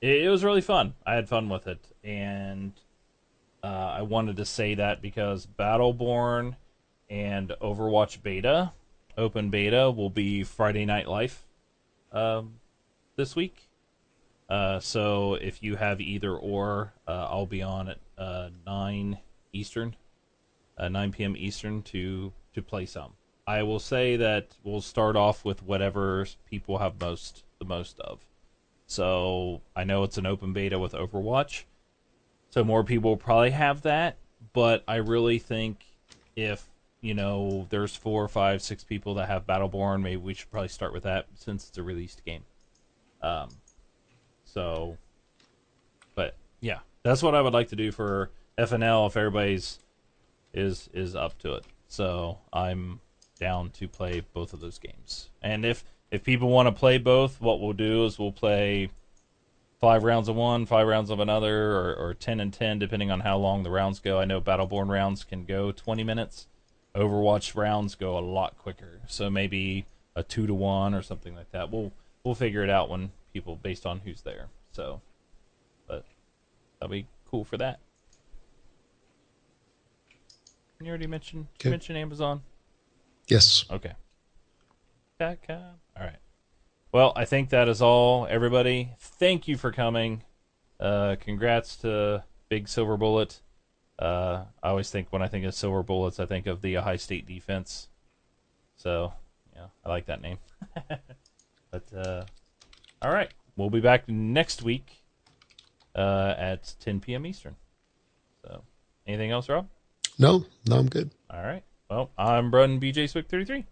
it, it was really fun. I had fun with it, and uh, I wanted to say that because Battleborn and Overwatch beta, open beta, will be Friday Night Life um, this week. Uh, so if you have either or, uh, I'll be on at uh, nine Eastern, uh, nine p.m. Eastern to to play some. I will say that we'll start off with whatever people have most the most of. So I know it's an open beta with Overwatch. So more people will probably have that, but I really think if you know there's four, five, six people that have Battleborn, maybe we should probably start with that since it's a released game. Um, so, but yeah, that's what I would like to do for FNL if everybody's is is up to it. So I'm down to play both of those games, and if if people want to play both, what we'll do is we'll play five rounds of one, five rounds of another, or, or 10 and 10, depending on how long the rounds go. I know Battleborn rounds can go 20 minutes. Overwatch rounds go a lot quicker. So maybe a two to one or something like that. We'll we'll figure it out when people based on who's there. So, but that'll be cool for that. You already mentioned Okay. you mentioned Amazon. Yes. Okay. Dot com. All right. Well, I think that is all, everybody. Thank you for coming. Uh, congrats to Big Silver Bullet. Uh, I always think when I think of Silver Bullets, I think of the Ohio State defense. So, yeah, I like that name. but uh, all right, we'll be back next week uh, at 10 p.m. Eastern. So, anything else, Rob? No, no, I'm good. All right. Well, I'm Brun BJ Swick 33.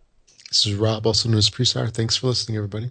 This is Rob, also known as Presar. Thanks for listening, everybody.